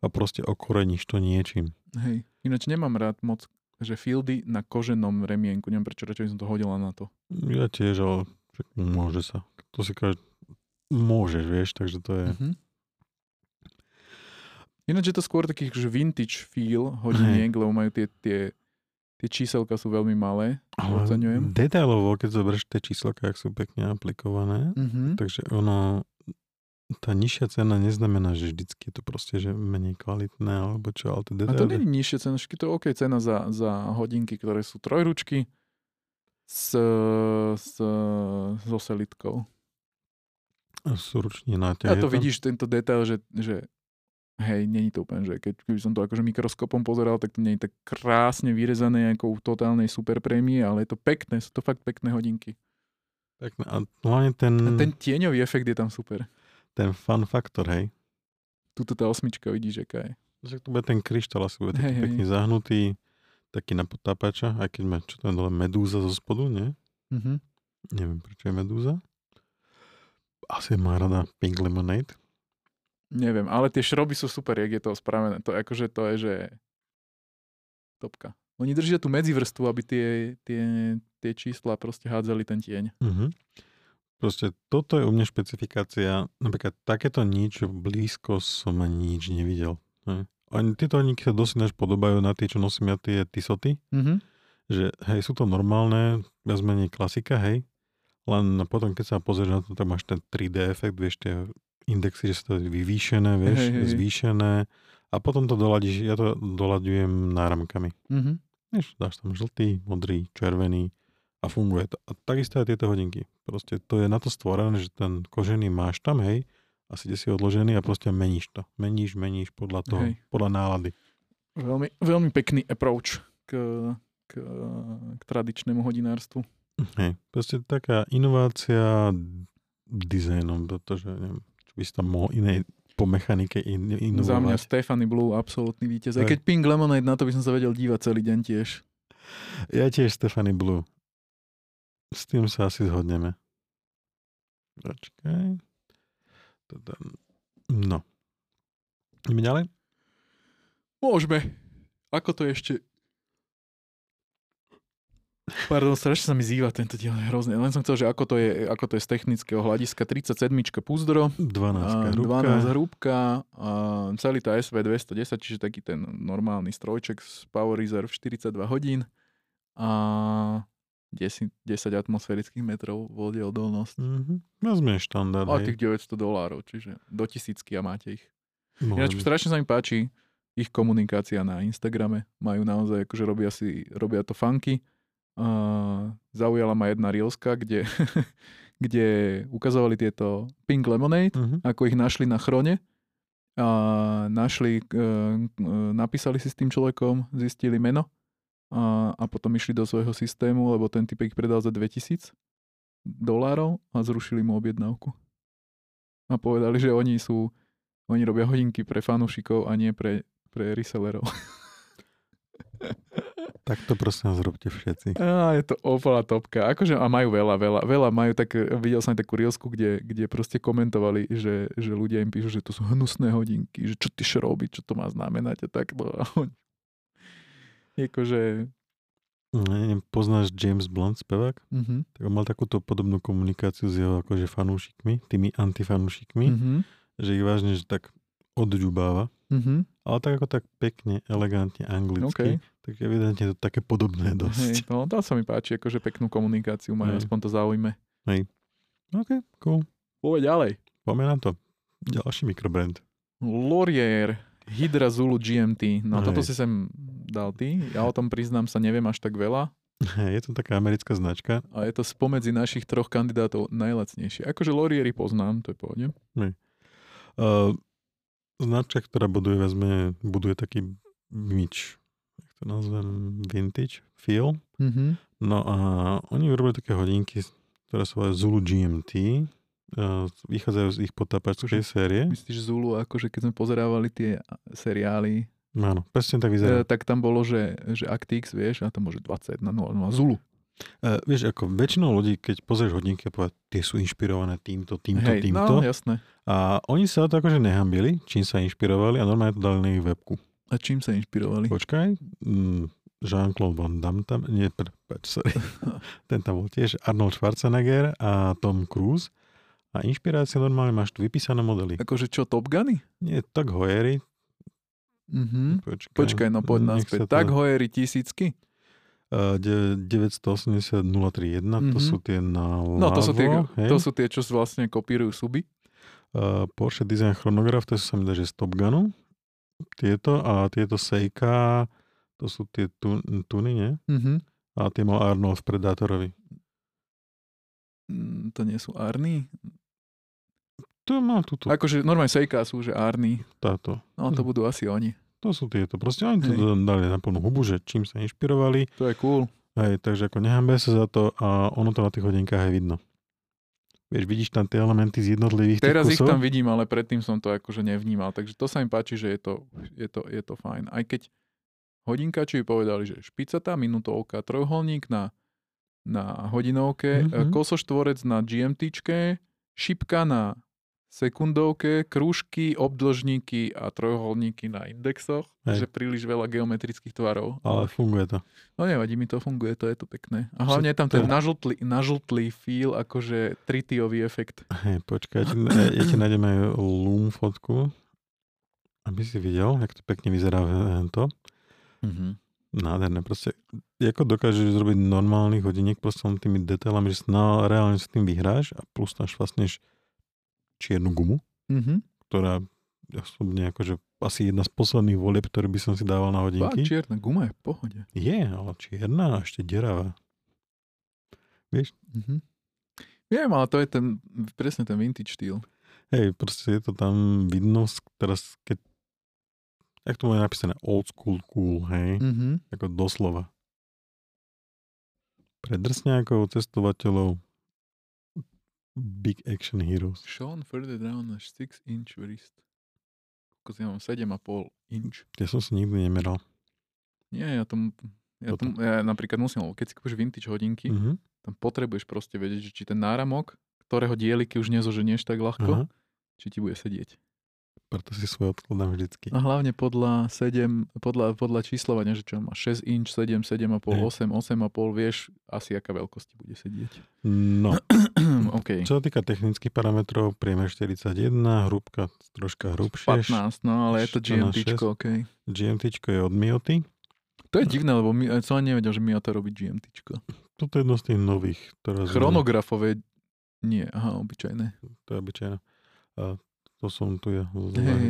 B: a proste okoreníš to niečím.
A: Hej. Ináč nemám rád moc, že fieldy na koženom remienku. Neviem prečo, radšej by som to hodila na to.
B: Ja tiež, ale môže sa. To si každý... Môžeš, vieš, takže to je...
A: Mhm. Ináč je to skôr taký že vintage feel hodiniek, lebo majú tie, tie, tie číselka sú veľmi malé. Oceňujem.
B: detailovo, keď zoberieš tie číselka, ak sú pekne aplikované,
A: Mhm.
B: takže ono, tá nižšia cena neznamená, že vždycky je to proste, že menej kvalitné, alebo čo, ale tie
A: A to nie je nižšia cena, to je OK cena za, za hodinky, ktoré sú trojručky s, s, so selitkou.
B: Sú ruční
A: A
B: náťahy.
A: to vidíš, tento detail, že, že hej, není to úplne, že keď keby som to akože mikroskopom pozeral, tak to nie je tak krásne vyrezané ako u totálnej super prémie, ale je to pekné, sú to fakt pekné hodinky.
B: Pekné. A hlavne ten,
A: A ten... tieňový efekt je tam super.
B: Ten fun faktor, hej.
A: Tuto tá osmička, vidíš, aká je.
B: Že to bude ten kryštál, asi bude taký
A: hej.
B: pekne zahnutý, taký na potápača, aj keď má, čo tam dole, medúza zo spodu, nie?
A: Mhm.
B: Neviem, prečo je medúza. Asi má rada Pink Lemonade.
A: Neviem, ale tie šroby sú super, jak je to spravené. To akože to je, že topka. Oni držia tú medzivrstvu, aby tie, tie, tie čísla proste hádzali ten tieň.
B: Mhm. Proste toto je u mňa špecifikácia, napríklad takéto nič blízko som ani nič nevidel. Hej. Oni, tieto hodinky sa dosť ináč podobajú na tie, čo nosím ja, tie tisoty,
A: Mhm.
B: že hej, sú to normálne, viac menej klasika, hej, len potom, keď sa pozrieš na to, tak máš ten 3D efekt, vieš, tie indexy, že sú to vyvýšené, vieš,
A: Hej, hej,
B: zvýšené a potom to doladíš, ja to dolaďujem náramkami.
A: Mhm.
B: Vieš, dáš tam žltý, modrý, červený a funguje to. A takisto aj tieto hodinky. Proste to je na to stvorené, že ten kožený máš tam, hej, a si si odložený a proste meníš to. Meníš, meníš podľa toho,
A: Hej.
B: podľa nálady.
A: Veľmi, veľmi pekný approach k, k, k tradičnému hodinárstvu.
B: Hej, proste taká inovácia dizajnom, pretože neviem, čo by si tam mohol inej po mechanike in,
A: Za mňa
B: inovovať.
A: Stephanie Blue absolútny víťaz. Aj keď Pink Lemonade, na to by som sa vedel dívať celý deň tiež.
B: Ja tiež Stephanie Blue. S tým sa asi zhodneme. Počkaj. No. Ideme ďalej?
A: Môžeme. Ako to ešte... Pardon, strašne sa mi zýva tento diel, je hrozný. Len som chcel, že ako to je, ako to je z technického hľadiska. 37 púzdro,
B: 12
A: a
B: hrúbka.
A: 12 hrúbka, a celý tá SV 210, čiže taký ten normálny strojček z Power Reserve 42 hodín a 10, 10 atmosférických metrov vode odolnosť.
B: Mhm. Vezme štandard,
A: A
B: hej.
A: tých 900 dolárov, čiže do tisícky a máte ich. Ináč strašne sa mi páči ich komunikácia na Instagrame. Majú naozaj, akože robia, si, robia to funky. Uh, zaujala ma jedna reelska, kde, [LAUGHS] kde ukazovali tieto Pink Lemonade,
B: Mhm.
A: ako ich našli na chrone. A našli, uh, napísali si s tým človekom, zistili meno a, a potom išli do svojho systému, lebo ten typek predal za 2000 dolárov a zrušili mu objednávku. A povedali, že oni sú, oni robia hodinky pre fanúšikov a nie pre, pre resellerov. [LAUGHS]
B: Tak to prosím vás robte všetci.
A: A je to úplná topka. Akože a majú veľa, veľa, veľa majú tak, videl som aj takú rielsku, kde, kde proste komentovali, že, že ľudia im píšu, že to sú hnusné hodinky, že čo ty robí, čo to má znamenať a tak. No, a oni- akože,
B: Ne, poznáš James Blunt, spevák?
A: mhm,
B: Tak on mal takúto podobnú komunikáciu s jeho akože fanúšikmi, tými antifanúšikmi,
A: mhm,
B: že ich vážne, že tak odďubáva.
A: mhm.
B: Ale tak ako tak pekne, elegantne, anglicky. Tak evidentne to také podobné
A: Hej,
B: dosť.
A: no, to sa mi páči, akože peknú komunikáciu majú,
B: Hej.
A: aspoň to zaujme.
B: OK, cool.
A: Poď ďalej.
B: Poďme na to. Ďalší mikrobrand.
A: Laurier, Hydra Zulu GMT. No
B: Hej.
A: toto si sem dal ty. Ja o tom priznám sa neviem až tak veľa.
B: Je to taká americká značka.
A: A je to spomedzi našich troch kandidátov najlacnejšie. Akože Lauriery poznám, to je pohode.
B: Uh, značka, ktorá buduje, vezme, buduje taký myč. Jak to nazvem? Vintage feel.
A: Mm-hmm.
B: No a oni vyrobili také hodinky, ktoré sa volajú Zulu GMT. Uh, vychádzajú z ich potápačskej série.
A: Myslíš Zulu, akože keď sme pozerávali tie seriály,
B: Áno, presne tak
A: e,
B: vyzerá.
A: tak tam bolo, že, že Actix, vieš, a tam môže 20 na 0, no a Zulu.
B: Uh, vieš, ako väčšinou ľudí, keď pozrieš hodinky a povedať, tie sú inšpirované týmto, týmto,
A: Hej,
B: týmto.
A: no jasné.
B: A oni sa to akože nehambili, čím sa inšpirovali a normálne to dali na ich webku.
A: A čím sa inšpirovali?
B: Počkaj, mm, Jean-Claude Van Damme tam, nie, pre, preč, sorry. [LAUGHS] Ten tam bol tiež, Arnold Schwarzenegger a Tom Cruise. A inšpirácia normálne máš tu vypísané modely.
A: Akože čo, Top Guny?
B: Nie, tak hojery.
A: Mhm.
B: Počkaj,
A: Počkaj, no poď naspäť.
B: to-
A: Tak hojery tisícky?
B: Uh, de- 980 031, to
A: Mhm.
B: sú tie na
A: No to sú tie,
B: hej.
A: to sú tie, čo vlastne kopírujú suby.
B: Uh, Porsche Design Chronograph, to sú sa mi dá, že z Top Gunu. Tieto a tieto Seika, to sú tie tu, tuny, nie?
A: Mhm.
B: A tie mal Arnold v Predátorovi.
A: Mm, To nie sú Arny?
B: To má tuto,
A: Akože normálne Seika sú, že Arny.
B: táto.
A: No to budú asi oni.
B: To sú tieto. Proste oni to
A: Hej.
B: dali na plnú hubu, že čím sa inšpirovali.
A: To je cool.
B: Hej, takže ako nehambe sa za to a ono to na tých hodinkách aj vidno. Vieš, vidíš tam tie elementy z jednotlivých
A: Teraz ich tam vidím, ale predtým som to akože nevnímal. Takže to sa im páči, že je to, je to, je to fajn. Aj keď hodinkači povedali, že špicatá minútovka, trojuholník na, na hodinovke,
B: Mhm.
A: mm-hmm. kosoštvorec na GMTčke, šipka na sekundovke, krúžky, obdĺžníky a trojuholníky na indexoch.
B: Hej.
A: Že príliš veľa geometrických tvarov.
B: Ale funguje to.
A: No nevadí mi to, funguje to, je to pekné. A hlavne je tam ten
B: je-
A: nažltlý, nažltlý feel, akože tritiový efekt.
B: Hej, počkaj, ja ti, nájdem aj Loom fotku, aby si videl, jak to pekne vyzerá v- to.
A: Mm-hmm.
B: Nádherné, proste, ako dokážeš zrobiť normálnych hodiniek proste len tými detailami, že na, reálne s tým vyhráš a plus tam vlastne čiernu gumu,
A: Mm-hmm.
B: ktorá osobne akože asi jedna z posledných volieb, ktoré by som si dával na hodinky.
A: čierna guma je v pohode.
B: Je, ale čierna a ešte deravá.
A: Mm-hmm. Viem, ale to je ten, presne ten vintage štýl.
B: Hej, proste je to tam vidno, teraz keď jak to je napísané, old school cool, hej,
A: Mm-hmm.
B: ako doslova. Pre drsňákov, cestovateľov, big action heroes.
A: Shown further down a 6 inch wrist. Ako ja mám 7,5 inch.
B: Ja som si nikdy nemeral.
A: Nie, ja tomu... Ja, tomu, ja napríklad musím, keď si kúpiš vintage hodinky,
B: Mhm.
A: tam potrebuješ proste vedieť, že či ten náramok, ktorého dieliky už nezoženieš tak ľahko,
B: Aha.
A: či ti bude sedieť.
B: Preto si svoj odkladám vždycky.
A: A hlavne podľa 7, podľa, podľa číslovania, že čo má 6 inch, 7, 7,5,
B: Hej.
A: 8, 8,5, vieš asi, aká veľkosť ti bude sedieť.
B: No, [CLEARS THROAT] [CLEARS THROAT]
A: OK.
B: čo sa týka technických parametrov, priemer 41, hrúbka troška hrubšie.
A: 15, no ale je to
B: 14,
A: GMTčko, OK.
B: GMTčko je od Mioty.
A: To je divné, lebo my, som ani nevedel, že Miata robí GMTčko.
B: Toto je jedno z tých nových. Sme-
A: Chronografové nie, aha, obyčajné.
B: To je obyčajné. To som tu ja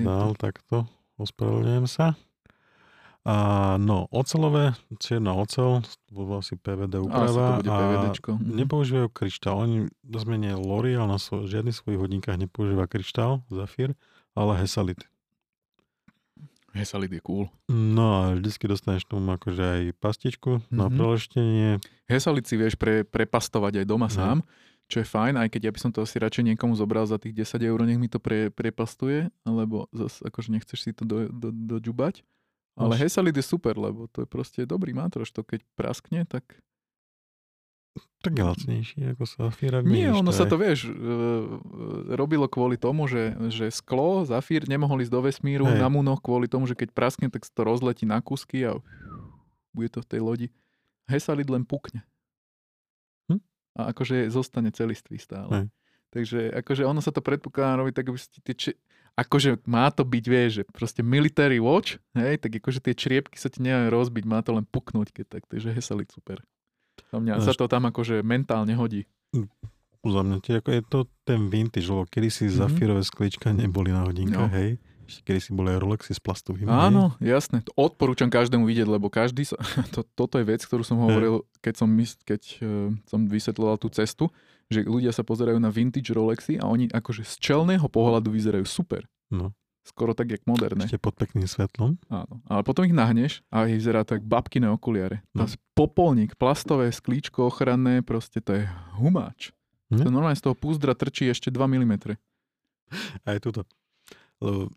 B: dal takto. Ospravedlňujem sa. A no, ocelové, čierna ocel, to bolo asi PVD
A: Asi
B: úprava.
A: to bude
B: a
A: PVDčko. Mhm.
B: nepoužívajú kryštál. Oni zmene L'Oreal na svoj, žiadnych svojich hodníkach nepoužíva kryštál, zafír, ale hesalit.
A: Hesalit je cool.
B: No a vždycky dostaneš tomu akože aj pastičku na
A: Mhm.
B: preleštenie.
A: Hesalit si vieš pre, prepastovať aj doma
B: Mhm.
A: sám, čo je fajn, aj keď ja by som to asi radšej niekomu zobral za tých 10 eur, nech mi to pre, prepastuje, alebo zase akože nechceš si to do, do, doďubať. Ale
B: Máš-
A: Hesalit je super, lebo to je proste dobrý mátroš, to keď praskne, tak...
B: Tak je lacnejší ako Safír.
A: Nie, ono sa to, vieš, e, e, robilo kvôli tomu, že, že sklo, zafír nemohol ísť do vesmíru
B: Hej.
A: na Munoch kvôli tomu, že keď praskne, tak sa to rozletí na kúsky a bude to v tej lodi. Hesalit len pukne. A akože zostane celistvý stále.
B: Hej.
A: Takže akože ono sa to predpokladá robiť tak, aby ste tie či... Akože má to byť, vieš, že proste military watch, hej, tak akože tie čriepky sa ti nedajú rozbiť, má to len puknúť, keď tak, takže Hesalit super. Za mňa sa
B: Až-
A: to tam akože mentálne hodí.
B: Za mňa tie, ako je to ten vintage, lebo kedy si
A: Mhm.
B: zafírové sklíčka neboli na hodinkách,
A: No.
B: hej. Kedy si boli aj Rolexy s hej.
A: Áno, jasné. Odporúčam každému vidieť, lebo každý sa... [LAUGHS] To, toto je vec, ktorú som hovoril, keď som, keď, uh, som vysvetľoval tú cestu, že ľudia sa pozerajú na vintage Rolexy a oni akože z čelného pohľadu vyzerajú super.
B: No.
A: Skoro tak, jak moderné.
B: Ešte pod pekným svetlom.
A: Áno. Ale potom ich nahneš a ich vyzerá tak babkine okuliare.
B: No.
A: Popolník, plastové sklíčko ochranné, proste to je humáč.
B: Hm?
A: To normálne z toho púzdra trčí ešte 2 mm.
B: Aj tuto. Lebo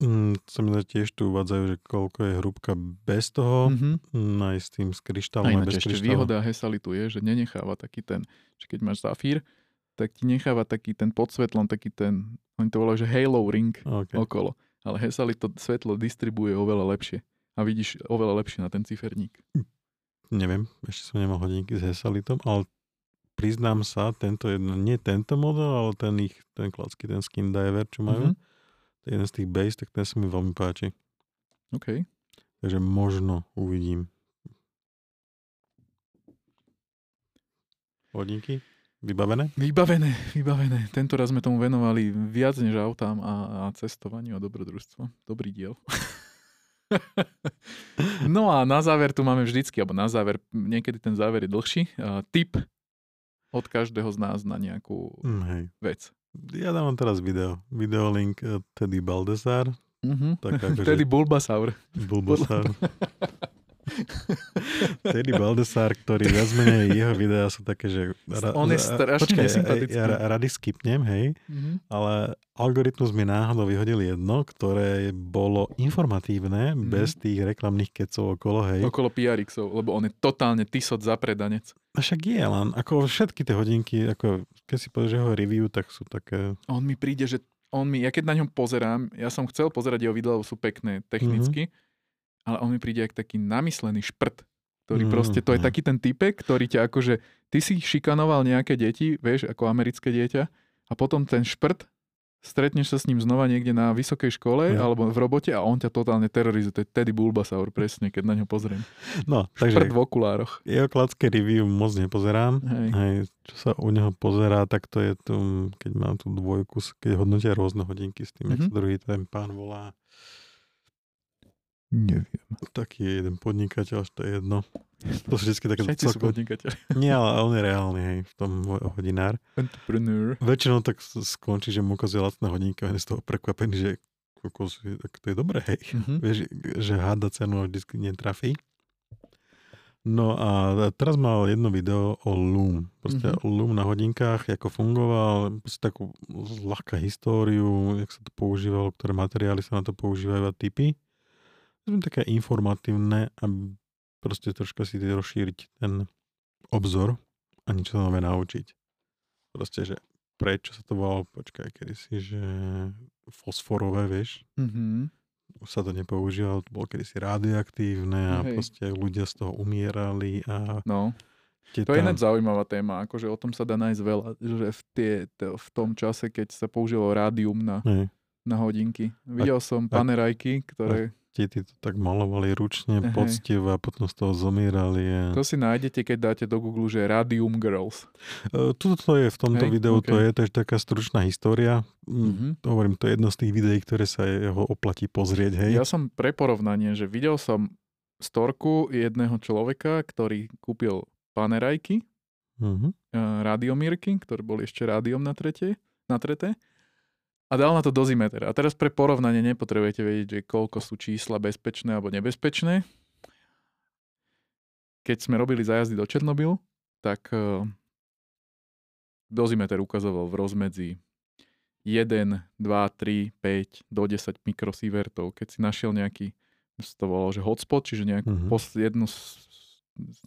B: mm, sa mi tiež tu uvádzajú, že koľko je hrúbka bez toho,
A: Mm-hmm.
B: mm. aj s tým s kryštálom, aj bez
A: ešte
B: kryštálu.
A: výhoda Hesalitu je, že nenecháva taký ten, že keď máš zafír, tak ti necháva taký ten podsvetlom, taký ten, oni to volajú, že halo ring
B: Okay.
A: okolo. Ale Hesalit to svetlo distribuje oveľa lepšie. A vidíš oveľa lepšie na ten ciferník.
B: Neviem, ešte som nemal hodinky s Hesalitom, ale priznám sa, tento jedno, nie tento model, ale ten ich, ten klacký, ten skin diver, čo majú,
A: Mhm.
B: Jeden z tých base, tak ten sa mi veľmi páči.
A: OK.
B: Takže možno uvidím. Hodinky? Vybavené?
A: Vybavené, vybavené. Tento raz sme tomu venovali viac než autám a, a cestovaniu a dobrodružstvu. Dobrý diel. [LAUGHS] no a na záver tu máme vždycky, alebo na záver, niekedy ten záver je dlhší, uh, tip od každého z nás na nejakú
B: Mm, hej.
A: vec.
B: Ja dávam teraz video. Videolink eh, Teddy Baldessar.
A: Mhm.
B: Tak [LAUGHS] akože
A: Tedy Bulbasaur.
B: Bulbasaur. [LAUGHS] Teddy Baldessar, ktorý viac menej jeho videá sú také, že...
A: On je strašne
B: počkaj,
A: nesympatický.
B: Ja, ja rady skipnem, hej,
A: Mhm.
B: ale algoritmus mi náhodou vyhodil jedno, ktoré bolo informatívne,
A: Mhm.
B: bez tých reklamných kecov okolo, hej.
A: Okolo PRXov, lebo on je totálne tisot zapredanec.
B: A však je, len ako všetky tie hodinky, ako keď si povieš jeho review, tak sú také...
A: On mi príde, že on mi, ja keď na ňom pozerám, ja som chcel pozerať jeho videá, lebo sú pekné technicky, ale on mi príde jak taký namyslený šprt, ktorý
B: Mhm,
A: proste, to je
B: mhm.
A: taký ten typek, ktorý ťa akože, ty si šikanoval nejaké deti, vieš, ako americké dieťa, a potom ten šprt, stretneš sa s ním znova niekde na vysokej škole
B: Ja.
A: alebo v robote a on ťa totálne terorizuje. To je Teddy Bulbasaur, presne, keď na ňo pozriem.
B: No,
A: Šprt
B: takže
A: v okulároch.
B: jeho klacké review moc nepozerám.
A: Hej.
B: Hej, čo sa u neho pozerá, tak to je tu, keď mám tú dvojku, keď hodnotia rôzne hodinky s tým, mm-hmm. jak
A: Mhm.
B: sa druhý ten pán volá.
A: Neviem.
B: Taký je jeden podnikateľ, to je jedno. To sú vždy také
A: Všetci sú
B: celkom...
A: podnikateľi.
B: Nie, ale on je reálny, hej, v tom hodinár.
A: Entrepreneur.
B: Väčšinou tak skončí, že mu ukazuje lacné hodinky a on je z toho prekvapený, že kokos, tak to je dobré, hej.
A: Mhm.
B: Vieš, že háda cenu a vždy netrafí. No a teraz mal jedno video o Loom. Proste
A: Mhm.
B: mm-hmm. Loom na hodinkách, ako fungoval, proste takú ľahká históriu, jak sa to používalo, ktoré materiály sa na to používajú a typy. Také informatívne a proste troška si rozšíriť ten obzor a niečo sa nové naučiť. Proste, že prečo sa to volalo, počkaj, kedy si, že fosforové, vieš,
A: Mhm.
B: už sa to nepoužívalo, to bolo kedysi radioaktívne a
A: Hej.
B: proste ľudia z toho umierali a
A: No,
B: tie
A: to je ináč zaujímavá téma, akože o tom sa dá nájsť veľa, že v, tie, to, v tom čase, keď sa použilo rádium na,
B: Hej.
A: na hodinky. Videl som panerajky, ktoré,
B: Deti to tak malovali ručne,
A: Hej.
B: poctivo a potom z toho zomierali. A...
A: to si nájdete, keď dáte do Google, že Radium Girls.
B: E, Tuto to je, v tomto
A: Hej,
B: videu to
A: ok.
B: je, to je taká stručná história. Mm,
A: Mhm.
B: to hovorím, to je jedno z tých videí, ktoré sa jeho oplatí pozrieť, hej.
A: Ja som pre porovnanie, že videl som storku jedného človeka, ktorý kúpil panerajky,
B: Mhm.
A: uh, radiomírky, ktoré boli ešte rádiom na tretie, na treté. A dal na to dozimeter. A teraz pre porovnanie nepotrebujete vedieť, že koľko sú čísla bezpečné alebo nebezpečné. Keď sme robili zájazdy do Černobylu, tak uh, dozimeter ukazoval v rozmedzi 1, 2, 3, 5 do 10 mikrosievertov. Keď si našiel nejaký, to volalo, že hotspot, čiže nejakú
B: Mhm.
A: pos, jednu z, z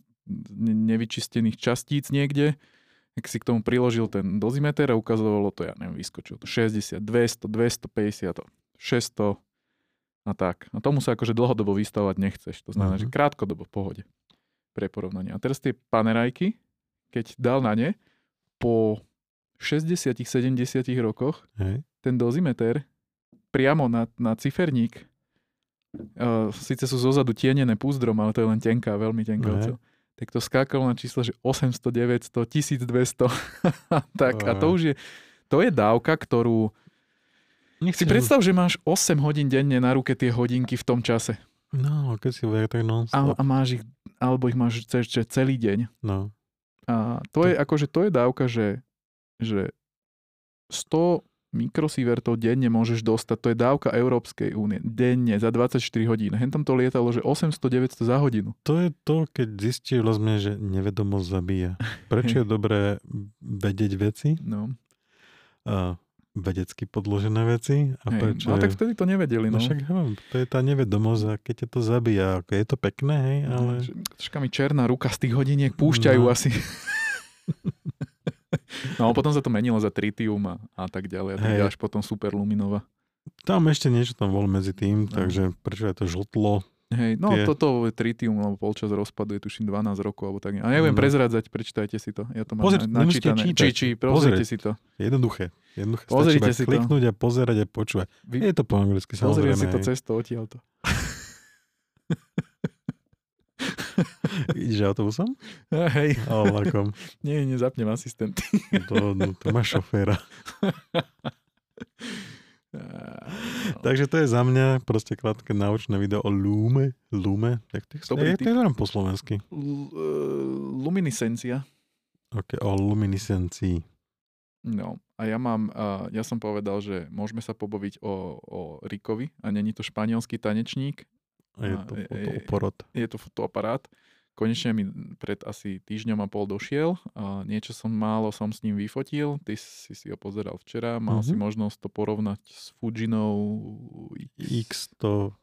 A: ne- nevyčistených častíc niekde, tak si k tomu priložil ten dozimeter a ukazovalo to, ja neviem, vyskočilo to 60, 200, 250, 600 a tak. A tomu sa akože dlhodobo vystavovať nechceš. To znamená,
B: Mhm.
A: že krátkodobo v pohode pre porovnanie. A teraz tie panerajky, keď dal na ne, po 60-70 rokoch
B: Hej.
A: ten dozimeter priamo na, na ciferník, uh, síce sú zozadu tienené púzdrom, ale to je len tenká, veľmi tenká
B: Hej.
A: Tak to skákalo na číslo, že 800, 900, 1200. tak a to už je, to je dávka, ktorú... Si
B: Nechcem-
A: predstav, že máš 8 hodín denne na ruke tie hodinky v tom čase.
B: No, keď si ver, tak non
A: A, a máš ich, alebo ich máš ce- ce- celý deň.
B: No.
A: A to je akože, to je dávka, že, že 100 mikrosievertov denne môžeš dostať, to je dávka Európskej únie, denne, za 24 hodín. Hentom to lietalo, že 800-900 za hodinu.
B: To je to, keď zistí vlastne, že nevedomosť zabíja. Prečo je dobré vedieť veci,
A: No.
B: a vedecky podložené veci a
A: Hej.
B: prečo
A: No tak vtedy to nevedeli.
B: No
A: No.
B: však hoviem, to je tá nevedomosť a keď ťa to zabíja, ako je to pekné, hej, ale...
A: Že Troška mi černá ruka z tých hodiniek púšťajú
B: No.
A: asi. [LAUGHS] [LAUGHS] no a potom sa to menilo za tritium a, a tak ďalej. A tak až potom superluminova.
B: Tam ešte niečo tam bol medzi tým,
A: No.
B: takže prečo je to žltlo?
A: Hej, no
B: Tie-
A: toto je tritium, lebo polčas rozpadu je tuším 12 rokov, alebo tak. A nebudem
B: No.
A: prezrádzať, prečítajte si to. Ja to mám
B: Pozri-
A: na, načítané.
B: čítať.
A: Či, či, pozrite si to.
B: Jednoduché. Jednoduché.
A: Pozrite si
B: iba
A: to.
B: kliknúť a pozerať a počúvať.
A: Vy,
B: Je to po anglicky,
A: pozrite
B: samozrejme.
A: si to cesto odtiaľto. [LAUGHS]
B: Ideš autobusom?
A: Hej,
B: A vlakom.
A: nie, nezapnem asistent.
B: To, no, to má šoféra. Takže to je za mňa proste krátke naučné video o Lume. Lume? Jak to, je, to je po slovensky.
A: L- e, luminiscencia.
B: Ok, o luminiscencii.
A: No a ja mám, ja som povedal, že môžeme sa pobaviť o, o Rikovi a není to španielský tanečník,
B: A je to
A: e- e-
B: fotoaparát.
A: je to fotoaparát. Konečne mi pred asi týždňom a pol došiel a niečo som málo som s ním vyfotil. Ty si si ho pozeral včera, mal si
B: Mhm.
A: možnosť to porovnať s Fujinou
B: X to...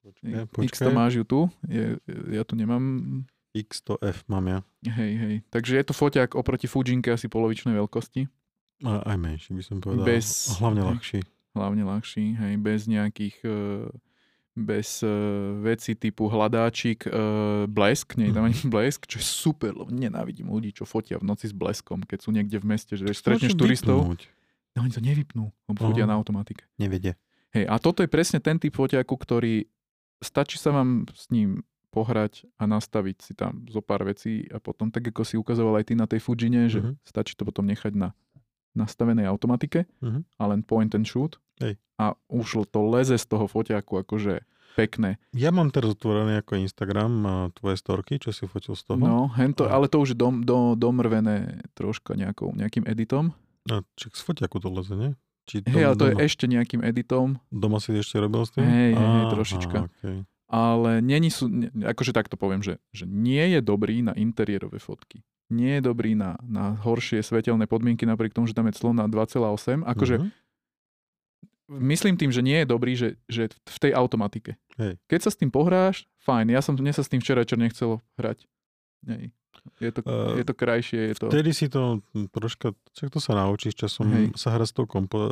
B: Počkaj,
A: X to máš ju tu, je, ja tu nemám.
B: X to F mám ja.
A: Hej, hej. Takže je to foťák oproti Fujinke asi polovičnej veľkosti.
B: A aj menší by som povedal.
A: Bez-
B: hlavne
A: hej.
B: ľahší.
A: Hlavne ľahší, hej, bez nejakých e, bez uh, veci typu hľadáčik, uh, blesk, nie je tam ani blesk, čo je super, lebo nenávidím ľudí, čo fotia v noci s bleskom, keď sú niekde v meste, že stretneš turistov,
B: vypnúť.
A: no oni to nevypnú, lebo fotia
B: Aha.
A: na automatike.
B: Nevedie.
A: Hej, a toto je presne ten typ foťaku, ktorý stačí sa vám s ním pohrať a nastaviť si tam zo pár vecí a potom, tak ako si ukazoval aj ty na tej Fujine, že
B: Mhm.
A: stačí to potom nechať na nastavenej automatike
B: Mhm.
A: a len point and shoot
B: Hej.
A: a už to leze z toho foťaku akože pekné.
B: Ja mám teraz otvorený ako Instagram a tvoje storky, čo si fotil z toho.
A: No, hento, ale to už je dom, do, domrvené troška nejakou, nejakým editom.
B: A čak z foťaku to leze, nie? Či
A: Hej, ale to je
B: doma,
A: ešte nejakým editom,
B: doma si ešte robil s tým?
A: Hej, hej, hej, trošička.
B: Okay.
A: ale není sú, akože takto poviem, že, že nie je dobrý na interiérové fotky. Nie je dobrý na, na horšie svetelné podmienky, napriek tomu, že tam je clo na 2,8. Akože
B: Mhm.
A: Myslím tým, že nie je dobrý, že, že v tej automatike.
B: Hej.
A: Keď sa s tým pohráš, fajn. Ja som mne sa s tým včera večer nechcelo hrať. Hej. Je to,
B: Eh,
A: je to krajšie, je to...
B: Vtedy si to troška, čak to sa naučíš časom
A: Hej.
B: sa hrať s tou kompo, eh,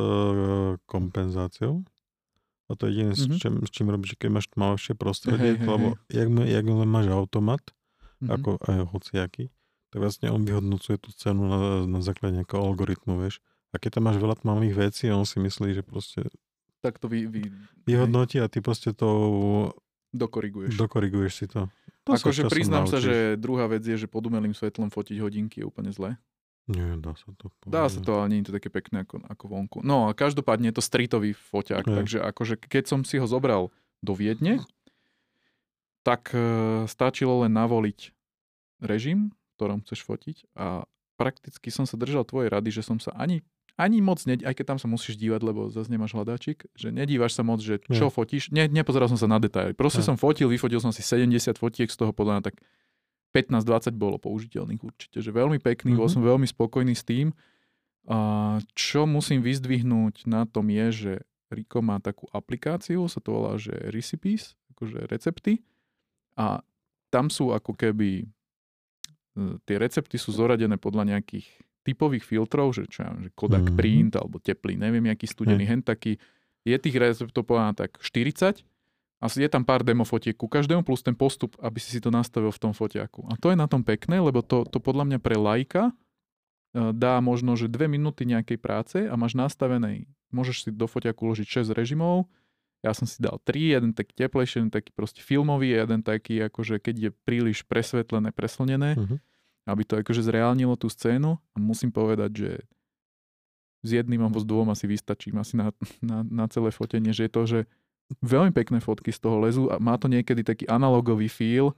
B: kompenzáciou. A to je jediné,
A: Mhm.
B: s, čím, s čím robíš, keď máš tmavšie prostredie,
A: Hej, hej,
B: lebo jak, ma- jak len máš automat,
A: Mhm.
B: ako aj hociaký, tak vlastne on vyhodnocuje tú cenu na, na základe nejakého algoritmu, vieš. A keď tam máš veľa tmavých vecí, on si myslí, že proste
A: Tak to vy, vy
B: vyhodnotí a ty proste to
A: dokoriguješ.
B: dokoriguješ si to. to sa
A: akože priznám sa,
B: naučíš.
A: že druhá vec je, že pod umelým svetlom fotiť hodinky je úplne zlé.
B: Nie, dá sa to.
A: Dá sa to, ale nie je to také pekné ako, ako vonku. No a každopádne je to streetový foťák,
B: Hej.
A: takže akože keď som si ho zobral do Viedne, tak e, stačilo len navoliť režim, v ktorom chceš fotiť a prakticky som sa držal tvojej rady, že som sa ani, ani moc, ne, aj keď tam sa musíš dívať, lebo zase nemáš hľadáčik, že nedívaš sa moc, že čo
B: Nie.
A: fotíš, ne, nepozeral som sa na detaily. Proste
B: Nie.
A: som fotil, vyfotil som si 70 fotiek z toho podľa mňa tak 15-20 bolo použiteľných určite, že veľmi pekný, mm-hmm. bol
B: Mhm.
A: som veľmi spokojný s tým. A čo musím vyzdvihnúť na tom je, že Rico má takú aplikáciu, sa to volá, že Recipes, akože recepty. A tam sú ako keby, e, tie recepty sú zoradené podľa nejakých typových filtrov, že čo ja že Kodak
B: Mhm.
A: Print alebo teplý, neviem, aký studený, hen taký. Je tých receptov povedané tak 40 a je tam pár demo fotiek ku každému plus ten postup, aby si si to nastavil v tom foťaku. A to je na tom pekné, lebo to, to podľa mňa pre lajka e, dá možno, že dve minúty nejakej práce a máš nastavený, môžeš si do foťaku uložiť 6 režimov, ja som si dal 3, jeden taký teplejší, jeden taký proste filmový, jeden taký akože keď je príliš presvetlené, preslnené,
B: Mhm.
A: Aby to akože zreálnilo tú scénu a musím povedať, že s jedným alebo s dvom asi vystačím asi na, na, na celé fotenie, že je to, že veľmi pekné fotky z toho lezu a má to niekedy taký analogový feel.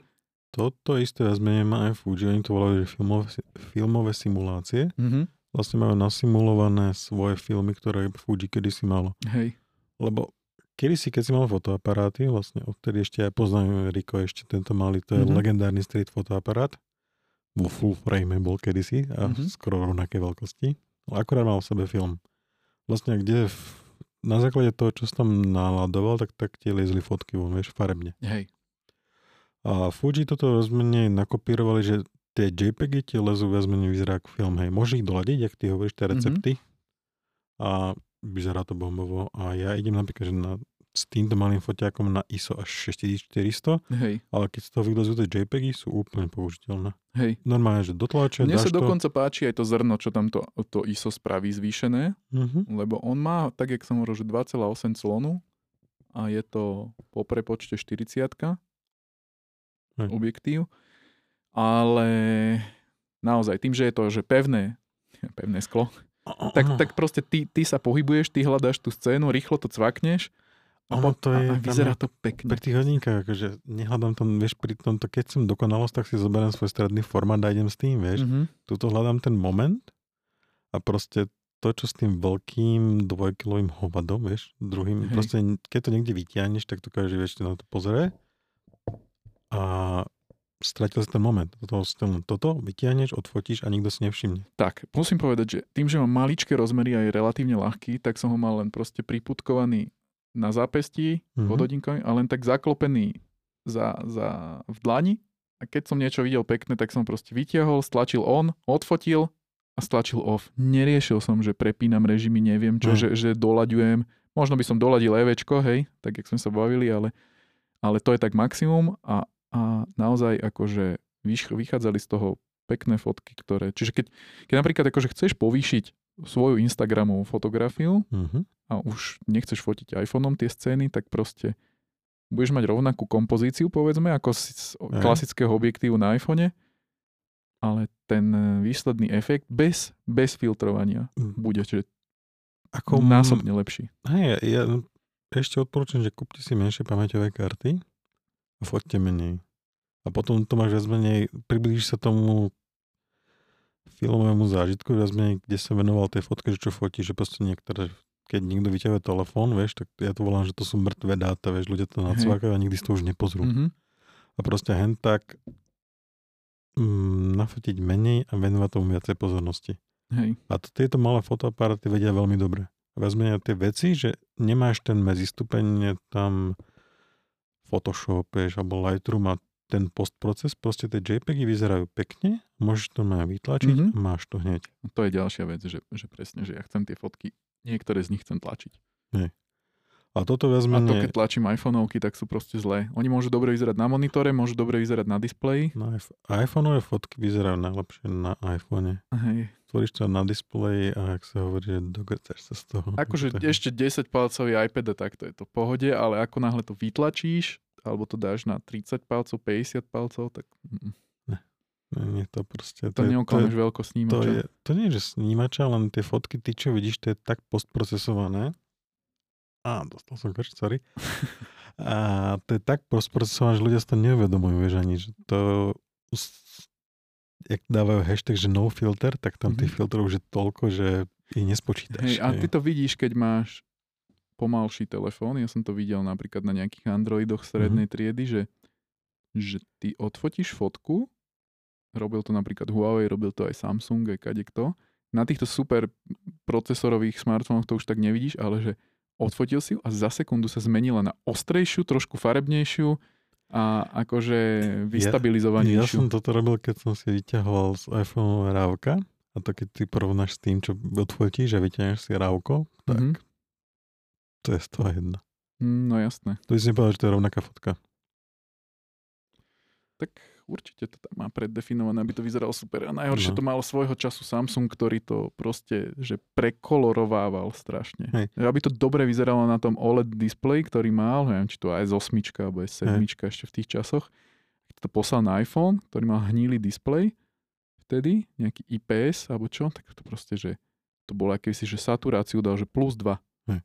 B: Toto isté vezmenie má aj Fuji, oni to volajú, že filmové, filmové simulácie.
A: Mm-hmm.
B: Vlastne majú nasimulované svoje filmy, ktoré Fuji kedysi malo.
A: Hej.
B: Lebo kedysi, keď si mal fotoaparáty, vlastne odtedy ešte aj poznám Riko, ešte tento malý, to je
A: Mhm.
B: legendárny street fotoaparát. Vo full frame bol kedysi a
A: Mhm.
B: skoro rovnaké veľkosti. Ale akorát mal v sebe film. Vlastne kde v, na základe toho, čo som tam naladoval, tak, tak tie liezli fotky von, vieš, farebne.
A: Hej.
B: A Fuji toto rozmene nakopírovali, že tie JPEGy tie lezú viac menej vyzerá ako film. Hej, môže ich doladiť, ak ty hovoríš, tie
A: Mhm.
B: recepty. A vyzerá to bombovo. A ja idem napríklad, že na, s týmto malým foťákom na ISO až 6400,
A: Hej.
B: ale keď z toho vylezujú tie JPEGy, sú úplne použiteľné.
A: Hej.
B: Normálne, že dotlačia,
A: Mne sa dokonca páči aj to zrno, čo tam to, to ISO spraví zvýšené,
B: to. Mhm.
A: lebo on má, tak jak som hovoril, že 2,8 clonu a je to po prepočte 40
B: Hej.
A: objektív, ale naozaj tým, že je to že pevné, [LAUGHS] pevné sklo, tak, tak proste ty, ty sa pohybuješ, ty hľadáš tú scénu, rýchlo to cvakneš
B: Ono to je
A: a, vyzerá to pekne.
B: Pri tých hodinkách, akože nehľadám tam, vieš, pri tomto, keď som dokonalosť, tak si zoberiem svoj stredný formát a idem s tým, vieš.
A: Mhm.
B: Tuto hľadám ten moment a proste to, čo s tým veľkým dvojkilovým hovadom, vieš, druhým,
A: Hej.
B: proste keď to niekde vytiahneš, tak to každý vieš, na to pozrie a stratil si ten moment. Toto, toto vytiahneš, odfotíš a nikto si nevšimne.
A: Tak, musím povedať, že tým, že mám maličké rozmery a je relatívne ľahký, tak som ho mal len proste priputkovaný na zápestí
B: Mhm.
A: pod hodinkou a len tak zaklopený za, za, v dlani. A keď som niečo videl pekné, tak som proste vytiahol, stlačil on, odfotil a stlačil off. Neriešil som, že prepínam režimy, neviem čo,
B: Mhm.
A: že, že doľaďujem. Možno by som doladil EVčko, hej, tak jak sme sa bavili, ale, ale to je tak maximum a, a naozaj akože vychádzali z toho pekné fotky, ktoré... Čiže keď, keď napríklad akože chceš povýšiť svoju Instagramovú fotografiu
B: Mhm.
A: a už nechceš fotiť iPhoneom tie scény, tak proste budeš mať rovnakú kompozíciu, povedzme, ako z klasického objektívu na iPhone, ale ten výsledný efekt bez, bez filtrovania
B: Mm.
A: bude že
B: Ako
A: násobne lepší.
B: Hej, ja ešte odporúčam, že kúpte si menšie pamäťové karty a foťte menej. A potom to máš viac menej, priblížiš sa tomu filmovému zážitku, viac menej, kde som venoval tej fotke, že čo fotí, že proste niektoré, keď niekto vyťahuje telefón, vieš, tak ja to volám, že to sú mŕtve dáta, vieš, ľudia to nacvakajú a nikdy si to už nepozrú.
A: Mhm.
B: A proste hen tak mm, nafotiť menej a venovať tomu viacej pozornosti.
A: Hej.
B: A to, tieto malé fotoaparáty vedia veľmi dobre. Vezmenia tie veci, že nemáš ten medzistupeň tam Photoshop, vieš, alebo Lightroom a ten postproces, proste tie JPEGy vyzerajú pekne, môžeš to má vytlačiť
A: Mhm.
B: a máš to hneď.
A: To je ďalšia vec, že, že presne, že ja chcem tie fotky, niektoré z nich chcem tlačiť.
B: A toto
A: A to keď tlačím iPhoneovky, tak sú proste zlé. Oni môžu dobre vyzerať na monitore, môžu dobre vyzerať na displeji.
B: na iPh- iPhoneové fotky vyzerajú najlepšie na iPhone.
A: Hej.
B: Tvoríš to na displeji a ak sa hovorí, že dogrcaš sa z toho.
A: Akože
B: To
A: ešte 10 palcový iPad, tak to je to v pohode, ale ako náhle to vytlačíš, alebo to dáš na 30 palcov, 50 palcov, tak mm,
B: Nie, to proste...
A: to
B: je-
A: neoklameš veľko
B: to,
A: snímača.
B: je, to nie je, že snímača, len tie fotky, ty čo vidíš, to je tak postprocesované. Á, dostal som krč, sorry. [LAUGHS] A to je tak postprocesované, že ľudia si to neuvedomujú, vieš ani, že to... Jak dávajú hashtag, že no filter, tak tam tých
A: Mhm.
B: filtrov už je toľko, že ich nespočítaš.
A: Hej, a ty to vidíš, keď máš pomalší telefón. Ja som to videl napríklad na nejakých Androidoch strednej
B: Mhm.
A: triedy, že, že ty odfotíš fotku robil to napríklad Huawei, robil to aj Samsung, aj kadekto. Na týchto super procesorových smartfónoch to už tak nevidíš, ale že odfotil si ju a za sekundu sa zmenila na ostrejšiu, trošku farebnejšiu a akože vystabilizovanejšiu.
B: Ja, ja som toto robil, keď som si vyťahoval z iPhone rávka a to keď ty porovnáš s tým, čo odfotíš a vyťahneš si rávko, tak mm-hmm. To je z toho jedna.
A: Mm, no jasné.
B: To by si povedal, že to je rovnaká fotka.
A: Tak určite to tam má preddefinované, aby to vyzeralo super. A najhoršie no. to malo svojho času Samsung, ktorý to proste, že prekoloroval strašne.
B: Hej.
A: Aby to dobre vyzeralo na tom OLED display, ktorý mal, neviem, či to aj 8 alebo aj 7 ešte v tých časoch. Keď to poslal na iPhone, ktorý mal hníly display, vtedy, nejaký IPS alebo čo, tak to proste, že to bolo akési, že saturáciu dal, že plus 2.
B: Hej.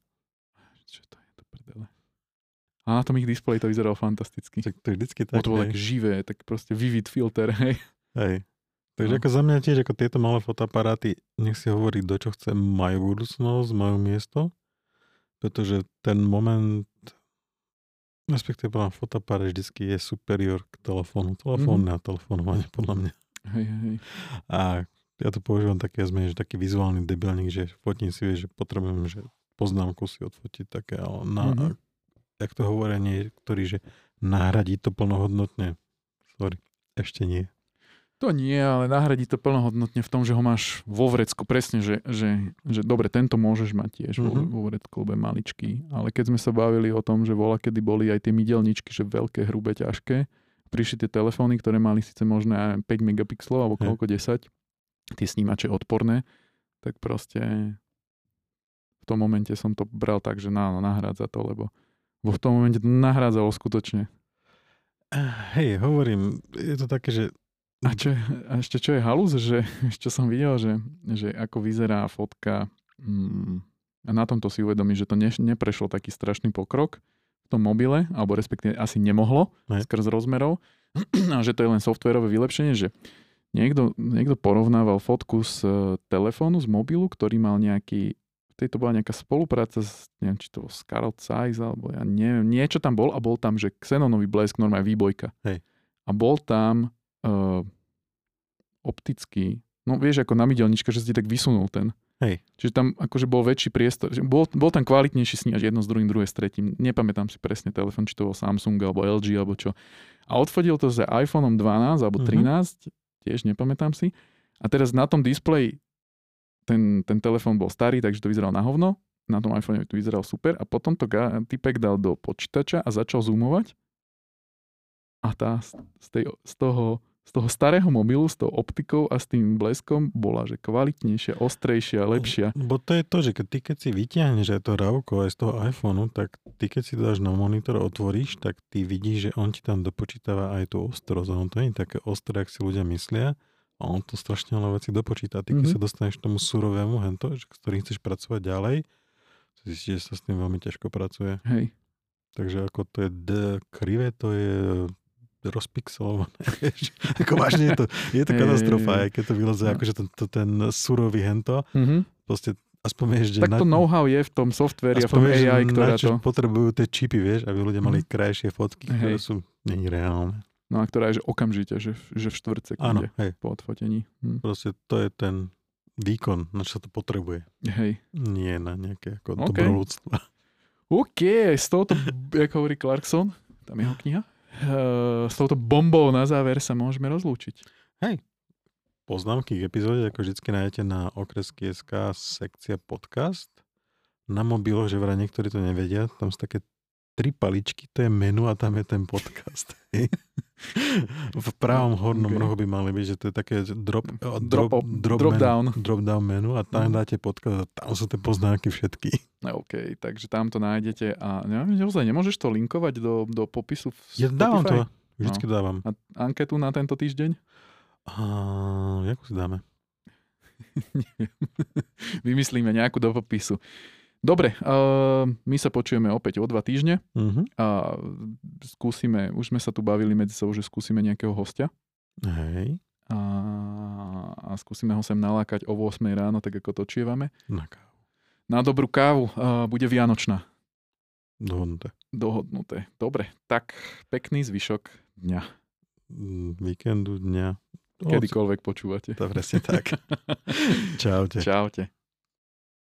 A: Čo to je to prdele? A na tom ich displej to vyzeralo fantasticky.
B: Tak to je vždycky tak.
A: to bolo tak živé, tak proste vivid filter, hej.
B: Hej. Takže no. ako za mňa tiež, ako tieto malé fotoaparáty, nech si hovorí, do čo chce, majú budúcnosť, majú miesto, pretože ten moment, respektíve podľa fotoaparát vždycky je superior k telefónu. Telefón mm-hmm. a telefonovanie podľa mňa.
A: Hej, hej.
B: A ja to používam také, ja že taký vizuálny debilník, že fotím si, vieš, že potrebujem, že poznámku si odfotiť také, ale na, mm-hmm jak to hovoria niektorí, že nahradí to plnohodnotne. Sorry, ešte nie.
A: To nie, ale nahradí to plnohodnotne v tom, že ho máš vo vrecku. Presne, že, že, že dobre, tento môžeš mať tiež mm-hmm. vo, mhm. vo vrecku, lebo je maličký. Ale keď sme sa bavili o tom, že vola, kedy boli aj tie mydelničky, že veľké, hrubé, ťažké, prišli tie telefóny, ktoré mali síce možno aj 5 megapixelov alebo koľko, 10, tie snímače odporné, tak proste v tom momente som to bral tak, že áno, nahrádza to, lebo Bo v tom momente to nahrádzalo skutočne.
B: Hej, hovorím, je to také, že...
A: A, čo, a ešte čo je halus, že [LAUGHS] čo som videl, že, že ako vyzerá fotka hmm, a na tomto si uvedomí, že to ne, neprešlo taký strašný pokrok v tom mobile, alebo respektíve asi nemohlo Hej. skrz rozmerov, [CLEARS THROAT] a že to je len softwareové vylepšenie, že niekto, niekto porovnával fotku z telefónu, z mobilu, ktorý mal nejaký to bola nejaká spolupráca s, neviem, či to bol s Zeiss, alebo ja neviem, niečo tam bol a bol tam, že Xenonový blesk, normálne výbojka.
B: Hej.
A: A bol tam uh, optický, no vieš, ako na mydelničke, že si tak vysunul ten.
B: Hej.
A: Čiže tam akože bol väčší priestor, bol, bol tam kvalitnejší sníhač jedno s druhým, druhé s tretím. Nepamätám si presne telefon, či to bol Samsung alebo LG alebo čo. A odfodil to s iPhoneom 12 alebo 13, mm-hmm. tiež nepamätám si. A teraz na tom displeji ten, ten telefón bol starý, takže to vyzeralo na hovno. Na tom iPhone to vyzeral super. A potom to typek dal do počítača a začal zoomovať. A tá z, tej, z, toho, z toho starého mobilu, s tou optikou a s tým bleskom bola, že kvalitnejšia, ostrejšia, lepšia.
B: Bo to je to, že keď ty keď si vyťahneš aj to rávko aj z toho iPhoneu, tak ty keď si dáš na monitor otvoríš, tak ty vidíš, že on ti tam dopočítava aj tú ostrosť. On to nie je také ostré, ak si ľudia myslia a on to strašne veľa vecí dopočíta. Ty, keď mm-hmm. sa dostaneš k tomu surovému hento, s ktorým chceš pracovať ďalej, zistíš, že sa s tým veľmi ťažko pracuje.
A: Hej.
B: Takže ako to je d, krivé, to je rozpixelované. [LAUGHS] ako vážne je to, je to katastrofa, aj keď to vyleze, no. akože to, to, ten surový hento. Mm-hmm. Proste aspoň vieš, že...
A: Tak to na, know-how je v tom softveri a v tom vieš, AI, ktorá to...
B: potrebujú tie čipy, vieš, aby ľudia mali mm. krajšie fotky, Hej. ktoré sú není reálne.
A: No a ktorá je že okamžite, že, že v štvrt sekunde Áno, hej. po odfotení. Hm.
B: Proste to je ten výkon, na čo to potrebuje.
A: Hej.
B: Nie na nejaké ako okay. dobroľudstvo.
A: OK, s touto, ako hovorí Clarkson, tam jeho kniha, uh, s touto bombou na záver sa môžeme rozlúčiť.
B: Hej. Poznámky k epizóde, ako vždy nájdete na okresky.sk sekcia podcast. Na mobiloch, že vraj niektorí to nevedia, tam sú také tri paličky, to je menu a tam je ten podcast. [LAUGHS] v pravom hornom okay. rohu by mali byť, že to je také drop,
A: drop, drop, drop, drop menu, down.
B: Drop down menu a tam mm. dáte podcast a tam sú tie poznámky všetky.
A: OK, takže tam to nájdete a neviem, naozaj nemôžeš to linkovať do, do popisu v
B: Ja dávam to, vždycky no. dávam.
A: A anketu na tento týždeň?
B: A, ako si dáme? [LAUGHS]
A: Vymyslíme nejakú do popisu. Dobre, uh, my sa počujeme opäť o dva týždne uh-huh. a skúsime, už sme sa tu bavili medzi sebou, že skúsime nejakého hostia.
B: Hej.
A: A, a skúsime ho sem nalákať o 8 ráno, tak ako točievame.
B: Na kávu.
A: Na dobrú kávu. Uh, bude vianočná.
B: Dohodnuté.
A: Dohodnuté. Dobre, tak pekný zvyšok dňa.
B: Mm, víkendu, dňa.
A: kedykoľvek počúvate.
B: To presne tak. [LAUGHS] Čaute.
A: Čaute.